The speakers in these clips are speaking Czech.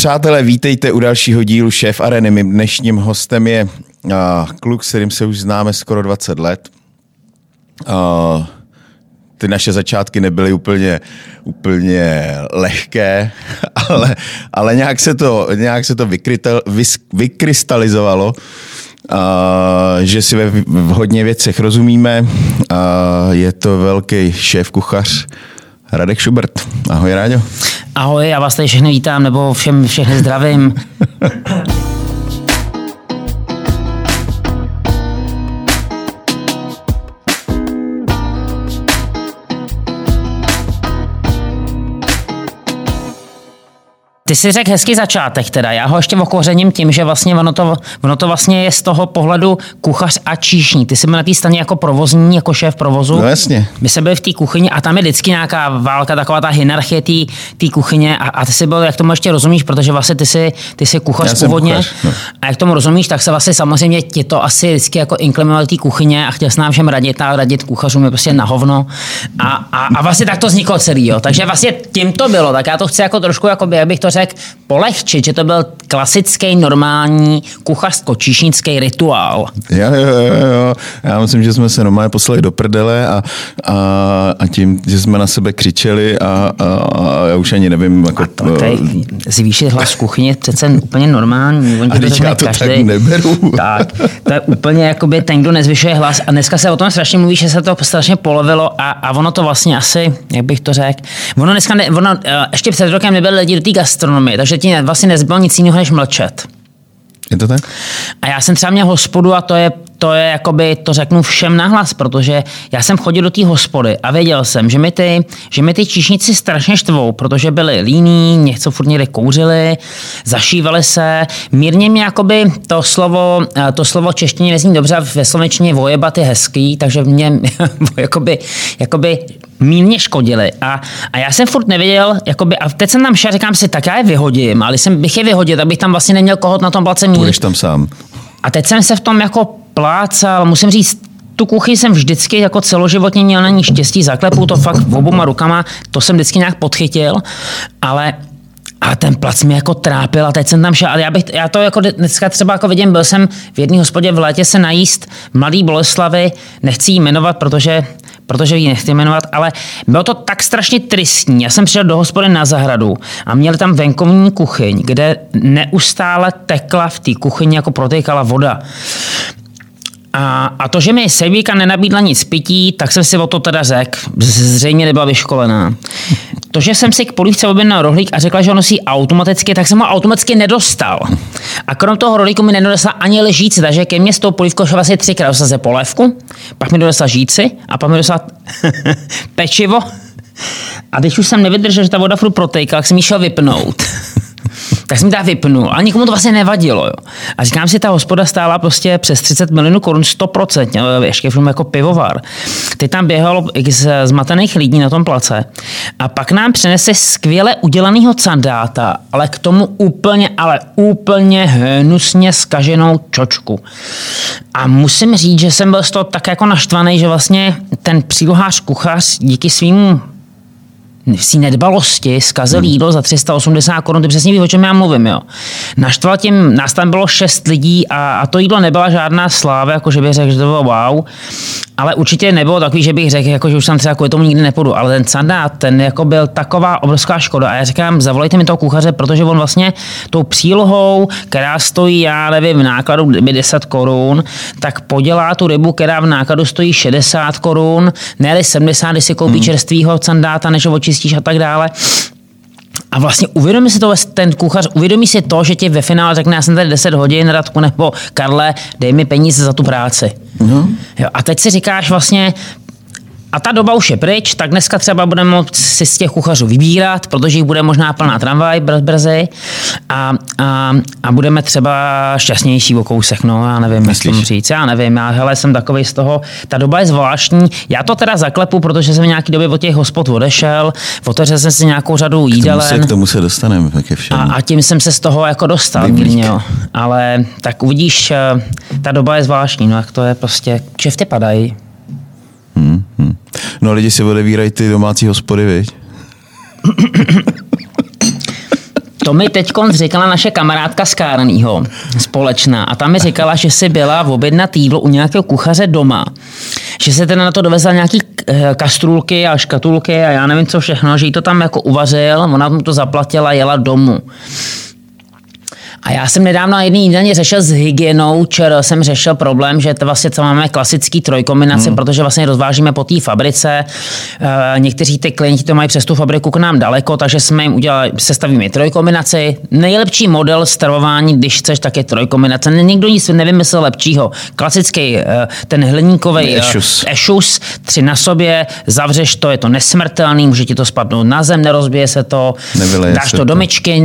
Přátelé, vítejte u dalšího dílu Šéf Areny. Mým dnešním hostem je uh, kluk, s kterým se už známe skoro 20 let. Uh, ty naše začátky nebyly úplně, úplně lehké, ale, ale nějak se to, nějak se to vykrytel, vys, vykrystalizovalo, uh, že si ve v hodně věcech rozumíme. Uh, je to velký šéf kuchař Radek Schubert. Ahoj, Ráďo. Ahoj, já vás tady všechny vítám, nebo všem všechny zdravím. Ty jsi řekl hezký začátek teda, já ho ještě okořením tím, že vlastně ono to, ono to vlastně je z toho pohledu kuchař a číšní. Ty jsi byl na té straně jako provozní, jako šéf provozu. No jasně. My jsme byli v té kuchyni a tam je vždycky nějaká válka, taková ta hierarchie té kuchyně a, a, ty jsi byl, jak tomu ještě rozumíš, protože vlastně ty jsi, ty jsi kuchař původně kuchař, no. a jak tomu rozumíš, tak se vlastně samozřejmě ti to asi vždycky jako inklimoval té kuchyně a chtěl s nám všem radit a radit kuchařům je prostě na hovno a, a, a vlastně tak to vzniklo celý, jo. Takže vlastně tím to bylo, tak já to chci jako trošku, jako by, jak bych to řekl, řekl, polehčit, že to byl klasický, normální kuchařsko-číšnický rituál. Jo, jo, jo, jo. Já myslím, že jsme se normálně poslali do prdele a, a, a tím, že jsme na sebe křičeli a, a, a já už ani nevím. Jako, a to, tady, zvýšit hlas v kuchyni přece úplně normální. a teď já to každý. tak neberu. Tak, to je úplně jakoby ten, kdo nezvyšuje hlas a dneska se o tom strašně mluví, že se to strašně polovilo a, a ono to vlastně asi, jak bych to řekl, ono dneska, ne, ono, eh, ještě před rokem nebyly lidi do té gastronomie, gastronomii, takže ti vlastně nezbylo nic jiného, než mlčet. Je to tak? A já jsem třeba měl hospodu a to je, to je jakoby, to řeknu všem nahlas, protože já jsem chodil do té hospody a věděl jsem, že mi ty, že mi ty číšníci strašně štvou, protože byli líní, něco furt někde kouřili, zašívali se. Mírně mě jakoby to slovo, to slovo češtině nezní dobře, ve slovenštině vojebat je hezký, takže mě jakoby, jakoby mírně škodili. A, a já jsem furt nevěděl, jakoby, a teď jsem tam šel, říkám si, tak já je vyhodím, ale jsem bych je vyhodil, abych tam vlastně neměl koho na tom place mít. Půjdeš tam sám. A teď jsem se v tom jako plácal, musím říct, tu kuchy jsem vždycky jako celoživotně měl na ní štěstí, zaklepu to fakt oboma rukama, to jsem vždycky nějak podchytil, ale a ten plac mě jako trápil a teď jsem tam šel, ale já, bych, já to jako dneska třeba jako vidím, byl jsem v jedné hospodě v létě se najíst mladý Boleslavy, nechci jí jmenovat, protože protože ji nechci jmenovat, ale bylo to tak strašně tristní. Já jsem přišel do hospody na zahradu a měli tam venkovní kuchyň, kde neustále tekla v té kuchyni jako protékala voda. A, a to, že mi Sejvíka nenabídla nic pití, tak jsem si o to teda řekl. Zřejmě nebyla vyškolená. To, že jsem si k polívce objednal rohlík a řekla, že ho nosí automaticky, tak jsem ho automaticky nedostal. A krom toho rohlíku mi nedodala ani ležíci, takže ke mně s tou polívkou šla vlastně třikrát. Dostala se polévku, pak mi dodala žíci a pak mi dodala pečivo. A když už jsem nevydržel, že ta voda furt protékala, tak jsem ji šel vypnout tak jsem to vypnul. A nikomu to vlastně nevadilo. Jo. A říkám si, ta hospoda stála prostě přes 30 milionů korun 100%, ještě film jako pivovar. Teď tam běhalo x zmatených lidí na tom place. A pak nám přinese skvěle udělaného candáta, ale k tomu úplně, ale úplně hnusně skaženou čočku. A musím říct, že jsem byl z toho tak jako naštvaný, že vlastně ten přílohář kuchař díky svým v nedbalosti zkazil hmm. jídlo za 380 korun, ty přesně víš, o čem já mluvím, jo. Naštval tím, nás tam bylo šest lidí a, a to jídlo nebyla žádná sláva, jako že bych řekl, že to bylo wow, ale určitě nebylo takový, že bych řekl, jako, že už tam třeba kvůli tomu nikdy nepůjdu, ale ten sandát, ten jako byl taková obrovská škoda a já říkám, zavolejte mi toho kuchaře, protože on vlastně tou přílohou, která stojí, já nevím, v nákladu 10 korun, tak podělá tu rybu, která v nákladu stojí 60 korun, ne 70, když si koupí hmm. čerstvýho sandáta, než ho očistíš a tak dále. A vlastně uvědomí si to, ten kuchař uvědomí si to, že ti ve finále řekne, já jsem tady 10 hodin, Radku, nebo Karle, dej mi peníze za tu práci. No. Jo, a teď si říkáš vlastně, a ta doba už je pryč, tak dneska třeba budeme moct si z těch kuchařů vybírat, protože jich bude možná plná tramvaj br- brzy a, a, a, budeme třeba šťastnější o kousek, no já nevím, jak tomu říct, já nevím, já hele, jsem takový z toho, ta doba je zvláštní, já to teda zaklepu, protože jsem nějaký době od těch hospod odešel, otevřel jsem si nějakou řadu jídelen. K tomu se dostaneme, ke všem. A, a, tím jsem se z toho jako dostal, mírně, jo. ale tak uvidíš, eh, ta doba je zvláštní, no jak to je prostě, kšefty padají. Hmm, hmm. No lidi si odevírají ty domácí hospody, viď? To mi teď říkala naše kamarádka z Kárnýho, společná, a tam mi říkala, že si byla v objednat jídlo u nějakého kuchaře doma. Že se teda na to dovezla nějaký eh, kastrůlky a škatulky a já nevím co všechno, že jí to tam jako uvařil, ona mu to zaplatila, jela domů. A já jsem nedávno na jedný jídelně řešil s hygienou, čer jsem řešil problém, že to vlastně co máme klasický trojkombinace, hmm. protože vlastně rozvážíme po té fabrice. E, někteří ty klienti to mají přes tu fabriku k nám daleko, takže jsme jim udělali, sestavíme trojkombinaci. Nejlepší model stravování, když chceš, tak je trojkombinace. Nikdo nic nevymyslel lepšího. Klasický e, ten hliníkový ešus. E, ešus, tři na sobě, zavřeš to, je to nesmrtelný, může ti to spadnout na zem, nerozbije se to, Nevyleje dáš to, to do myčky,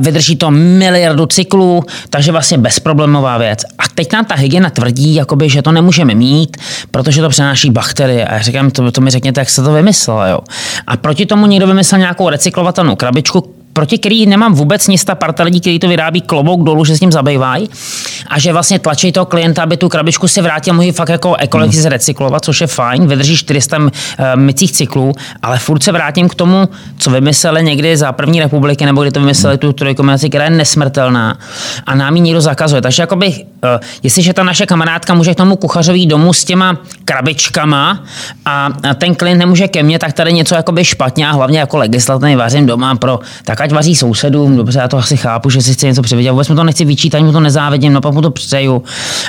vydrží to milion miliardu cyklů, takže vlastně bezproblémová věc. A teď nám ta hygiena tvrdí, jakoby, že to nemůžeme mít, protože to přenáší bakterie. A já říkám, to, to mi řekněte, jak se to vymyslel. A proti tomu někdo vymyslel nějakou recyklovatelnou krabičku, proti který nemám vůbec nic, ta parta lidí, kteří to vyrábí klobouk dolů, že s tím zabývají a že vlastně tlačí toho klienta, aby tu krabičku si vrátil, může fakt jako ekologicky hmm. recyklovat, což je fajn, vydrží 400 uh, mycích cyklů, ale furt se vrátím k tomu, co vymysleli někdy za první republiky, nebo kdy to vymysleli tu trojkombinaci, která je nesmrtelná a nám ji někdo zakazuje. Takže jakoby, uh, jestliže ta naše kamarádka může k tomu kuchařový domů s těma krabičkama a ten klient nemůže ke mně, tak tady něco jakoby špatně a hlavně jako legislativně vařím doma pro tak ať vaří sousedům, dobře, já to asi chápu, že si chce něco přivědět, vůbec mu to nechci vyčítat, mu to nezávidím, no pak mu to přeju,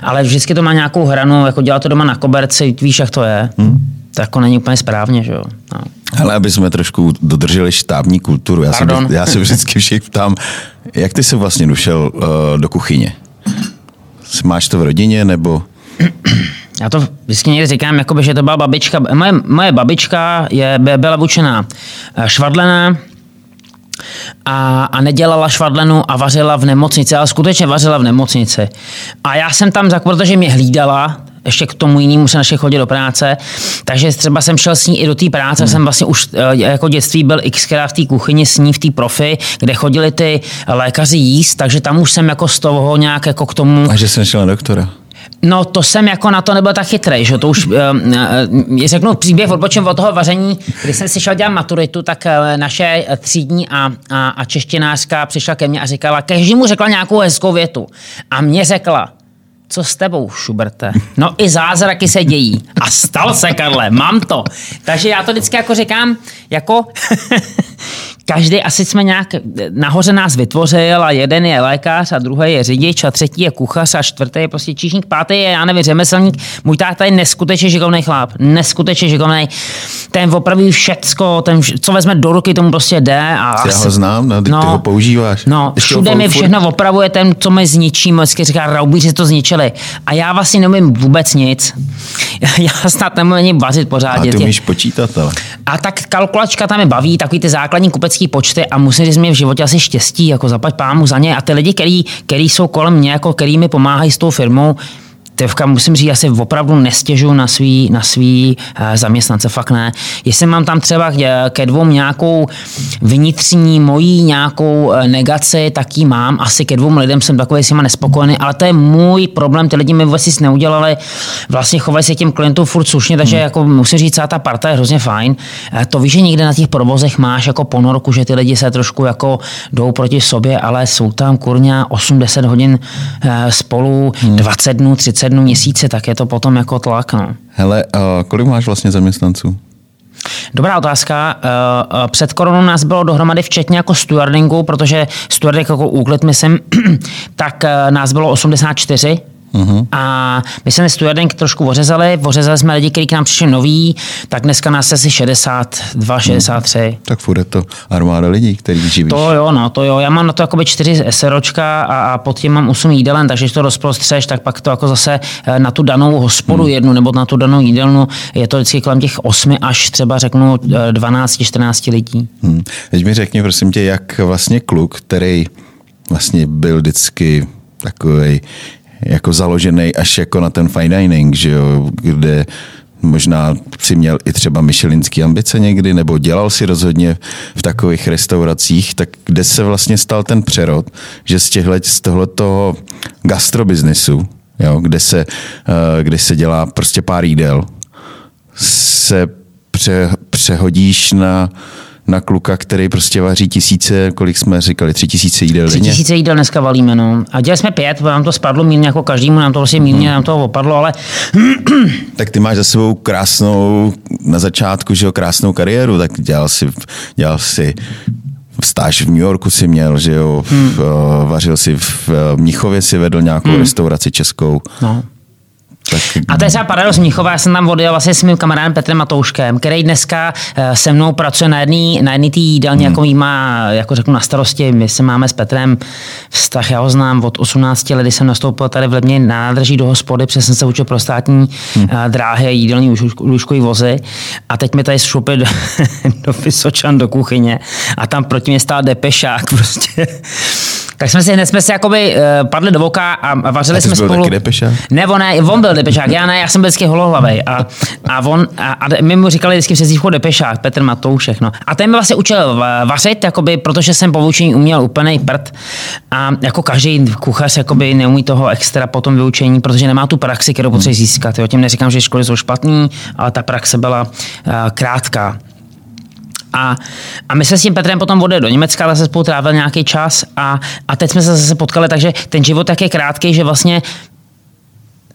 ale vždycky to má nějakou hranu, jako dělat to doma na koberci, víš, jak to je. Hmm. To jako není úplně správně, že jo. No. Ale aby jsme trošku dodrželi štábní kulturu, já, se, já se vždycky všech ptám, jak ty jsi vlastně došel uh, do kuchyně? Máš to v rodině nebo... Já to vždycky někdy říkám, jakoby, že to byla babička. Moje, moje babička je, byla učená eh, švadlená, a, a nedělala švadlenu a vařila v nemocnici, ale skutečně vařila v nemocnici. A já jsem tam, protože mě hlídala, ještě k tomu jinému se naše chodit do práce. Takže třeba jsem šel s ní i do té práce, hmm. jsem vlastně už eh, jako dětství byl xkrát v té kuchyni s ní v té profi, kde chodili ty lékaři jíst, takže tam už jsem jako z toho nějak jako k tomu... A že jsem šel na doktora? No to jsem jako na to nebyl tak chytrý, že to už, uh, uh, řeknu příběh odpočím od toho vaření, když jsem si šel dělat maturitu, tak uh, naše třídní a, a, a češtinářka přišla ke mně a říkala, každý mu řekla nějakou hezkou větu. A mě řekla, co s tebou, Schuberte? No i zázraky se dějí. A stal se, Karle, mám to. Takže já to vždycky jako říkám, jako každý asi jsme nějak, nahoře nás vytvořil a jeden je lékař a druhý je řidič a třetí je kuchař a čtvrtý je prostě číšník, pátý je, já nevím, řemeslník. Můj táta je neskutečně šikovný chlap, neskutečně šikovný. Ten opravdu všecko, ten, co vezme do ruky, tomu prostě jde. A já ho znám, no, ty, no, ty ho používáš. No, Ještě všude mi všechno opravuje ten, co mi zničí, vždycky říká, raubíři to zničili. A já vlastně nevím vůbec nic. já snad nemůžu ani vařit pořádně. A ty umíš počítat, ale. A tak kalkulačka tam mi baví, takový ty základní kupecký počty a musím říct, mě v životě asi štěstí, jako zapať pámu za ně. A ty lidi, který, který jsou kolem mě, jako který mi pomáhají s tou firmou, Tevka, musím říct, asi opravdu nestěžu na svý, na svý uh, zaměstnance, fakt ne. Jestli mám tam třeba ke dvou nějakou vnitřní mojí nějakou uh, negaci, tak ji mám. Asi ke dvou lidem jsem takový s nima nespokojený, ale to je můj problém, ty lidi mi vůbec nic neudělali, vlastně chovají se těm klientům furt slušně, takže hmm. jako musím říct, celá ta parta je hrozně fajn. To víš, že někde na těch provozech máš jako ponorku, že ty lidi se trošku jako jdou proti sobě, ale jsou tam kurňa 8-10 hodin spolu, hmm. 20 dnů, 30 sedm měsíce, tak je to potom jako tlak. No. Hele, kolik máš vlastně zaměstnanců? Dobrá otázka. Eh, eh, před koronou nás bylo dohromady včetně jako stewardingu, protože stewarding jako úklid, myslím, tak nás bylo 84 Uh-huh. A my jsme stewarding trošku ořezali, ořezali jsme lidi, kteří k nám přišli noví, tak dneska nás asi 62, 63. Uh-huh. Tak furt je to armáda lidí, který živíš. To jo, no, to jo. Já mám na to jakoby čtyři SROčka a, a pod tím mám 8 jídelen, takže když to rozprostřeš, tak pak to jako zase eh, na tu danou hospodu uh-huh. jednu nebo na tu danou jídelnu je to vždycky kolem těch 8 až třeba řeknu 12, 14 lidí. Hmm. Teď mi řekni, prosím tě, jak vlastně kluk, který vlastně byl vždycky takový jako založený až jako na ten fine dining, že jo, kde možná si měl i třeba myšelinský ambice někdy, nebo dělal si rozhodně v takových restauracích, tak kde se vlastně stal ten přerod, že z, těchhle, z tohoto gastrobiznesu, jo, kde, se, eh, kde se dělá prostě pár jídel, se pře, přehodíš na na kluka, který prostě vaří tisíce, kolik jsme říkali, tři tisíce jídel Tři denně. tisíce jídel dneska valíme, no. A dělali jsme pět, nám to spadlo mírně jako každému, nám to vlastně mírně, nám to opadlo, ale Tak ty máš za sebou krásnou, na začátku, že jo, krásnou kariéru, tak dělal si, dělal si stáž v New Yorku si měl, že jo, hmm. v, eh, vařil si v eh, Mnichově si vedl nějakou hmm. restauraci českou. no. Tak, A to je třeba paradox Mnichova, já jsem tam odjel vlastně s mým kamarádem Petrem Matouškem, který dneska eh, se mnou pracuje na jedné na jedný té jídelně, hmm. jako jí má, jako řeknu, na starosti. My se máme s Petrem vztah, já ho znám od 18 let, kdy jsem nastoupil tady v Lebně na nádrží do hospody, přesně jsem se učil pro státní hmm. dráhy a jídelní lůžkový vozy. A teď mi tady šupe do, do Vysočan, do kuchyně a tam proti mě stál depešák prostě. Tak jsme si hned jsme si jakoby uh, padli do voka a, a vařili A jsme byl spolu. taky depešák? Ne, on ne, on byl depešák, já ne, já jsem byl vždycky holohlavej. A, a, on, a, a my mu říkali vždycky přes dívku depešák, Petr Matoušek. No. A ten mi vlastně učil va- vařit, jakoby, protože jsem po vyučení uměl úplný prd. A jako každý kuchař jakoby neumí toho extra po tom vyučení, protože nemá tu praxi, kterou potřebuje získat. Jo. Tím neříkám, že školy jsou špatný, ale ta praxe byla uh, krátká. A, a my se s tím Petrem potom odjeli do Německa, ale se spolu trávil nějaký čas a, a teď jsme se zase potkali, takže ten život tak je krátký, že vlastně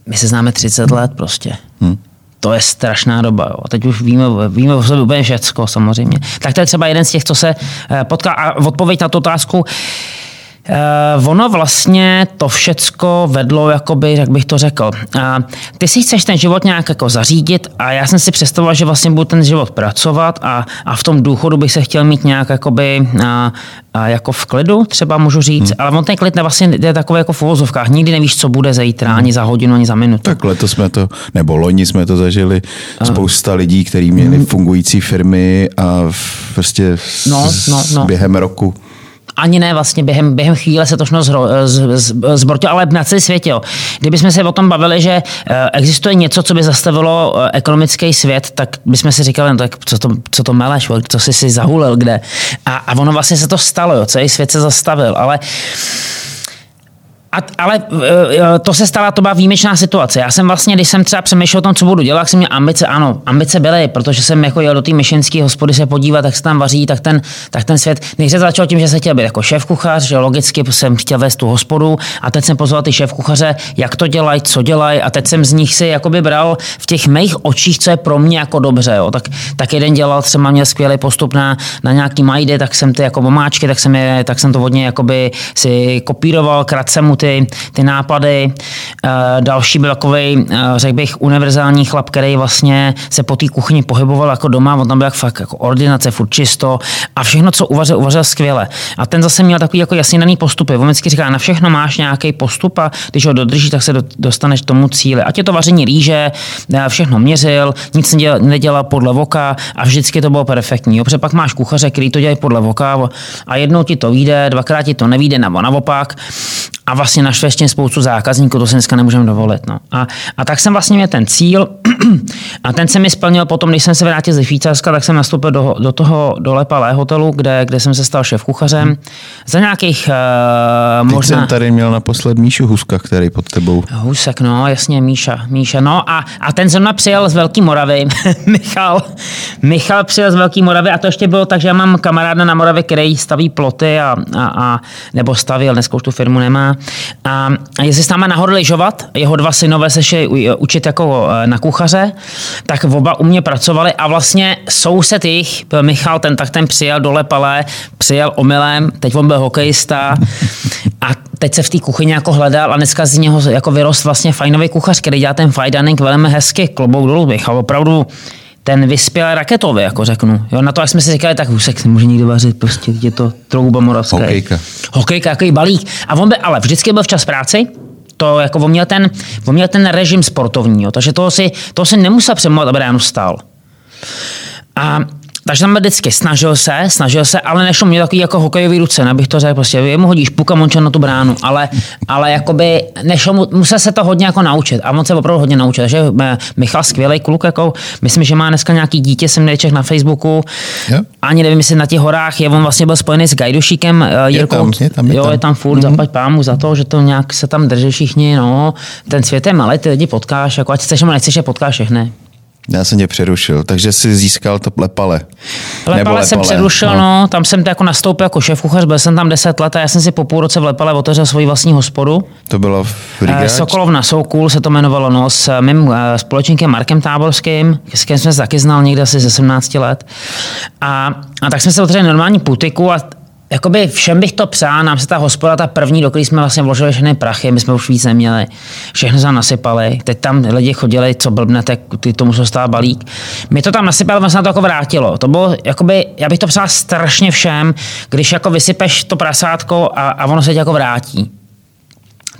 my se známe 30 let prostě. Hmm. To je strašná doba. Jo. A teď už víme, víme o sobě úplně všecko samozřejmě. Tak to je třeba jeden z těch, co se eh, potká. A odpověď na tu otázku, Uh, ono vlastně to všecko vedlo, jakoby, jak bych to řekl. Uh, ty si chceš ten život nějak jako zařídit a já jsem si představoval, že vlastně budu ten život pracovat a, a v tom důchodu bych se chtěl mít nějak jakoby, uh, uh, jako v klidu, třeba můžu říct, hmm. ale on ten klid vlastně je takový jako v uvozovkách. Nikdy nevíš, co bude zítra, ani za hodinu, ani za minutu. Tak letos jsme to, nebo loni jsme to zažili, spousta lidí, kteří měli Hmm. fungující firmy a prostě No, no, no. během roku. Ani ne, vlastně během, během chvíle se to všechno zhro, z, ale na celý světě. Kdybychom se o tom bavili, že eh, existuje něco, co by zastavilo eh, ekonomický svět, tak bychom si říkali, no, tak co to, co to meleš, co jsi si zahulil, kde. A, a ono vlastně se to stalo, jo, celý svět se zastavil, ale a, ale eh, to se stala, to byla výjimečná situace. Já jsem vlastně, když jsem třeba přemýšlel o tom, co budu dělat, jsem měl ambice, ano, ambice byly, protože jsem jako jel do té myšlenské hospody se podívat, jak se tam vaří, tak ten, tak ten svět. Nejdřív začal tím, že jsem chtěl být jako šéf kuchař, že logicky jsem chtěl vést tu hospodu a teď jsem pozval ty šéf kuchaře, jak to dělají, co dělají a teď jsem z nich si jakoby bral v těch mých očích, co je pro mě jako dobře. Jo. Tak, tak jeden dělal, třeba měl skvělý postup na, na nějaký majdy, tak jsem ty jako omáčky, tak jsem, je, tak jsem to hodně jakoby si kopíroval, krát jsem mu ty, ty nápady. Uh, další byl takový, uh, řekl bych, univerzální chlap, který vlastně se po té kuchyni pohyboval jako doma, on tam byl jak fakt jako ordinace, furt čisto a všechno, co uvařil, uvařil skvěle. A ten zase měl takový jako jasně daný postupy. On vždycky říká, na všechno máš nějaký postup a když ho dodržíš, tak se do, dostaneš k tomu cíli. Ať je to vaření rýže, eh, všechno měřil, nic nedělal, podle voka a vždycky to bylo perfektní. Jo, pak máš kuchaře, který to dělají podle voka a jednou ti to vyjde, dvakrát ti to nevíde, nebo naopak a vlastně naštveš tím spoustu zákazníků, to si dneska nemůžeme dovolit. No. A, a, tak jsem vlastně měl ten cíl a ten se mi splnil potom, když jsem se vrátil ze Švýcarska, tak jsem nastoupil do, do toho do Lepalé hotelu, kde, kde jsem se stal šéf kuchařem. Za nějakých uh, Teď možná... jsem tady měl naposled Míšu Huska, který pod tebou. Husek, no, jasně, Míša, Míša, no a, a ten zrovna přijel z Velký Moravy, Michal, Michal přijel z Velký Moravy a to ještě bylo tak, že já mám kamaráda na Moravě, který staví ploty a, a, a nebo stavil, dneska už tu firmu nemá. A, a jestli s náma nahoru lyžovat, jeho dva synové se šli učit jako eh, na kuchaře, tak oba u mě pracovali a vlastně soused jich, byl Michal, ten tak ten přijel do Lepale, přijel omylem, teď on byl hokejista a teď se v té kuchyni jako hledal a dneska z něho jako vyrost vlastně fajnový kuchař, který dělá ten fine dining velmi hezky, klobouk dolů Michal, opravdu ten vyspěl raketově, jako řeknu. Jo, na to, jak jsme si říkali, tak Husek nemůže nikdo vařit, prostě je to trouba moravská. Hokejka. Hokejka, jaký balík. A on by, ale vždycky byl včas práci, to jako on měl ten, on měl ten režim sportovní, jo, takže toho si, toho si nemusel přemlouvat, aby ráno stál. A takže tam vždycky snažil se, snažil se, ale nešlo mě takový jako hokejový ruce, abych to řekl, prostě jemu hodíš puka monča na tu bránu, ale, ale jakoby nešlo mu, musel se to hodně jako naučit a on se opravdu hodně naučil, takže eh, Michal skvělý kluk, jako, myslím, že má dneska nějaký dítě, jsem neček na Facebooku, Jo. ani nevím, jestli na těch horách, je on vlastně byl spojený s Gajdušíkem, eh, Jirkou, tam, je tam, je jo, tam. je tam furt, mm-hmm. zaplať pámu za to, že to nějak se tam drží všichni, no, ten svět je malý, ty lidi potkáš, jako ať chceš nebo nechceš, je potkáš všechny. Já jsem tě přerušil, takže jsi získal to lepale. Lepale, lepale jsem přerušil, no. no. tam jsem jako nastoupil jako šéf kuchař, byl jsem tam 10 let a já jsem si po půl roce v Lepale otevřel svoji vlastní hospodu. To bylo v Rigáč? Sokolovna Soukul se to jmenovalo, no, s mým společníkem Markem Táborským, s kterým jsem se taky znal někde asi ze 17 let. A, a tak jsme se otevřeli normální putiku a jakoby všem bych to přál, nám se ta hospoda, ta první, do které jsme vlastně vložili všechny prachy, my jsme už víc neměli, všechno tam nasypali, teď tam lidi chodili, co blbnete, ty tomu se stál balík. My to tam nasypali, vlastně to jako vrátilo. To bylo, jakoby, já bych to přál strašně všem, když jako vysypeš to prasátko a, a ono se ti jako vrátí.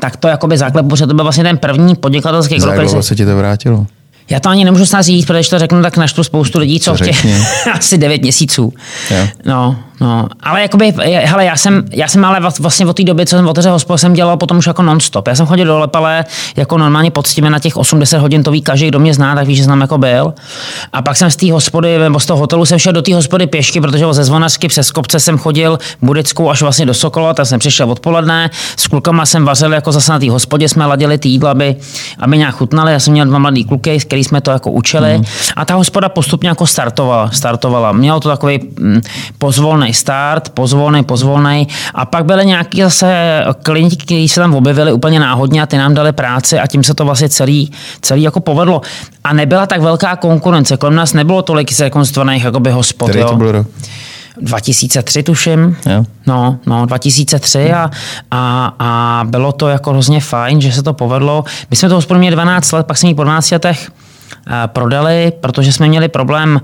Tak to jakoby záklep, protože to byl vlastně ten první podnikatelský krok. Za se ti to vrátilo? Já to ani nemůžu snad říct, protože když to řeknu, tak naštvu spoustu lidí, co, co asi 9 měsíců. Jo. No, No, ale jakoby, hele, já jsem, já jsem ale vlastně od té doby, co jsem otevřel hospodu, jsem dělal potom už jako non-stop. Já jsem chodil do Lepale jako normálně poctivě na těch 80 hodin, to ví každý, kdo mě zná, tak ví, že jsem jako byl. A pak jsem z té hospody, nebo z toho hotelu jsem šel do té hospody pěšky, protože ze Zvonařky přes kopce jsem chodil Budickou až vlastně do Sokola, tak jsem přišel odpoledne, s klukama jsem vařil jako zase na té hospodě, jsme ladili ty jídla, aby, aby nějak chutnali. Já jsem měl dva mladý kluky, s který jsme to jako učili. Mm. A ta hospoda postupně jako startovala. startovala. Mělo to takový mm, pozvolný start, pozvolný, pozvolný. A pak byly nějaký zase klienti, kteří se tam objevili úplně náhodně a ty nám dali práci a tím se to vlastně celý, celý jako povedlo. A nebyla tak velká konkurence, kolem nás nebylo tolik zrekonstruovaných jakoby hospod. Který to byl rok? 2003 tuším. Jo. No, no, 2003 a, a, a, bylo to jako hrozně fajn, že se to povedlo. My jsme to hospodu měli 12 let, pak jsme ji po 12 letech uh, prodali, protože jsme měli problém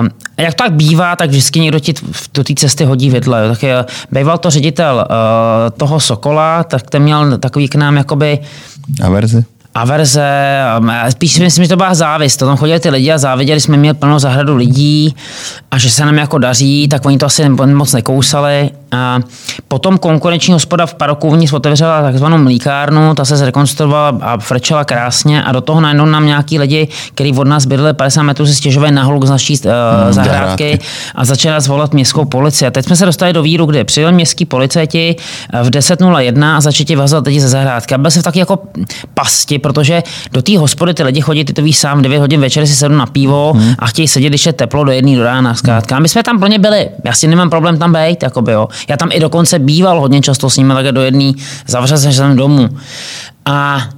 Uh, jak to tak bývá, tak vždycky někdo ti do té cesty hodí vidle. Tak je, býval to ředitel uh, toho Sokola, tak ten měl takový k nám jakoby... Averzi? averze, spíš si myslím, že to byla závist. To tam chodili ty lidi a záviděli jsme měli plnou zahradu lidí a že se nám jako daří, tak oni to asi moc nekousali. A potom konkurenční hospoda v Parokovní otevřela takzvanou mlíkárnu, ta se zrekonstruovala a frčela krásně a do toho najednou nám nějaký lidi, kteří od nás bydleli 50 metrů, si stěžovali na hluk z naší uh, zahrádky a začali nás volat městskou policii. A teď jsme se dostali do víru, kde přijeli městský policajti eh, v 10.01 a začali vazovat lidi ze zahrádky. A byl se v taky jako pasti, protože do té hospody ty lidi chodí, ty to víš sám, 9 hodin večer si sednou na pivo hmm. a chtějí sedět, když je teplo do jedné do rána. Zkrátka. A my jsme tam plně byli. Já si nemám problém tam být, jakoby, jo. Já tam i dokonce býval hodně často s nimi také do jedné, zavřel jsem domů. A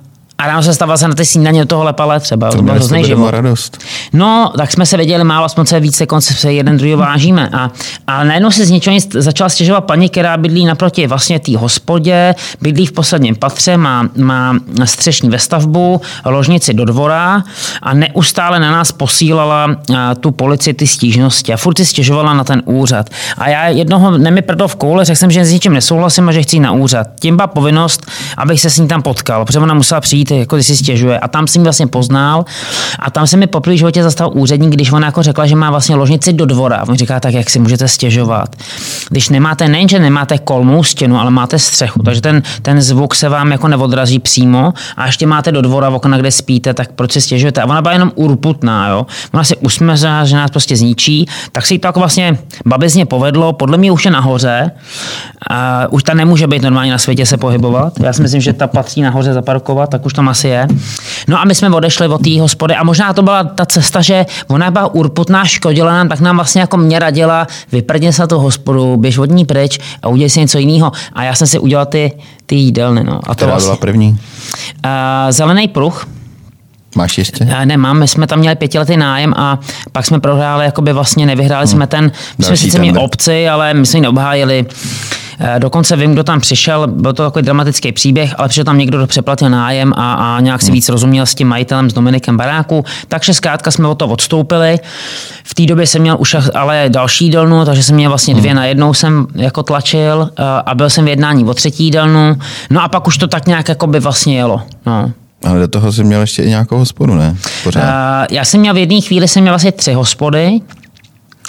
a ráno se stával se na ty snídaně do toho lepale třeba. To, to byl hrozný život. radost. No, tak jsme se věděli málo, aspoň se více konce se jeden druhý vážíme. A, a najednou se z ničeho nic začala stěžovat paní, která bydlí naproti vlastně té hospodě, bydlí v posledním patře, má, má střešní vestavbu, ložnici do dvora a neustále na nás posílala tu policii ty stížnosti a furt si stěžovala na ten úřad. A já jednoho nemi v koule, řekl jsem, že s ničím nesouhlasím a že chci na úřad. Tím byla povinnost, abych se s ní tam potkal, protože ona musela přijít ty, jako ty si stěžuje. A tam jsem vlastně poznal a tam se mi poprvé životě zastal úředník, když ona jako řekla, že má vlastně ložnici do dvora. On říká, tak jak si můžete stěžovat. Když nemáte, nejenže nemáte kolmou stěnu, ale máte střechu, takže ten, ten zvuk se vám jako neodrazí přímo a ještě máte do dvora okna, kde spíte, tak proč si stěžujete? A ona byla jenom urputná, jo. Ona si usmezá, že nás prostě zničí, tak si to jako vlastně babezně povedlo, podle mě už je nahoře, a už ta nemůže být normálně na světě se pohybovat. Já si myslím, že ta patří nahoře zaparkovat, tak už tam asi je. No a my jsme odešli od té hospody a možná to byla ta cesta, že ona byla urputná, škodila nám, tak nám vlastně jako mě radila, vyprdně se tu hospodu, běž od ní pryč a udělej si něco jiného. A já jsem si udělal ty, ty jídelny. No. A to Která vlastně, byla první? Uh, zelený pruh, Máš ještě? Ne, mám, my jsme tam měli pětiletý nájem a pak jsme prohráli, jakoby vlastně nevyhráli hmm. jsme ten, my jsme sice měli obci, ale my jsme ji neobhájili. Eh, dokonce vím, kdo tam přišel, byl to takový dramatický příběh, ale přišel tam někdo, kdo přeplatil nájem a, a nějak si hmm. víc rozuměl s tím majitelem, s Dominikem Baráku. Takže zkrátka jsme o to odstoupili. V té době jsem měl už ale další jídelnu, takže jsem měl vlastně dvě hmm. na jednou jsem jako tlačil eh, a byl jsem v jednání o třetí jídelnu. No a pak už to tak nějak jako by vlastně jelo. No. Ale do toho jsi měl ještě i nějakou hospodu, ne? Pořád. Uh, já jsem měl v jedné chvíli jsem měl vlastně tři hospody.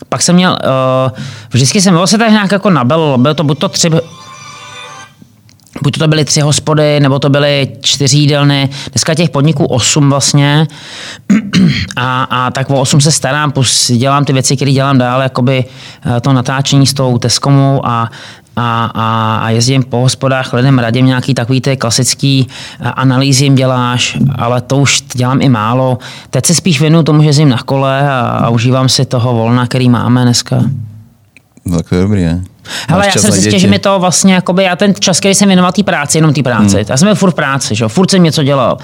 Pak jsem měl, uh, vždycky jsem vlastně tak nějak jako nabel, bylo to buď to tři, buď to byly tři hospody, nebo to byly čtyři jídelny. Dneska těch podniků osm vlastně. A, a tak o osm se starám, plus dělám ty věci, které dělám dál, jakoby to natáčení s tou Teskomou a a, a, a jezdím po hospodách, lidem radím nějaký takový ty klasický analýzy jim děláš, ale to už dělám i málo. Teď se spíš věnu tomu, že jezdím na kole a, a užívám si toho volna, který máme dneska. No, tak to je dobrý, ne? Ale já jsem zjistil, že mi to vlastně, jakoby, já ten čas, který jsem věnoval té práci, jenom té práci, hmm. já jsem byl furt v práci, že? furt jsem něco dělal.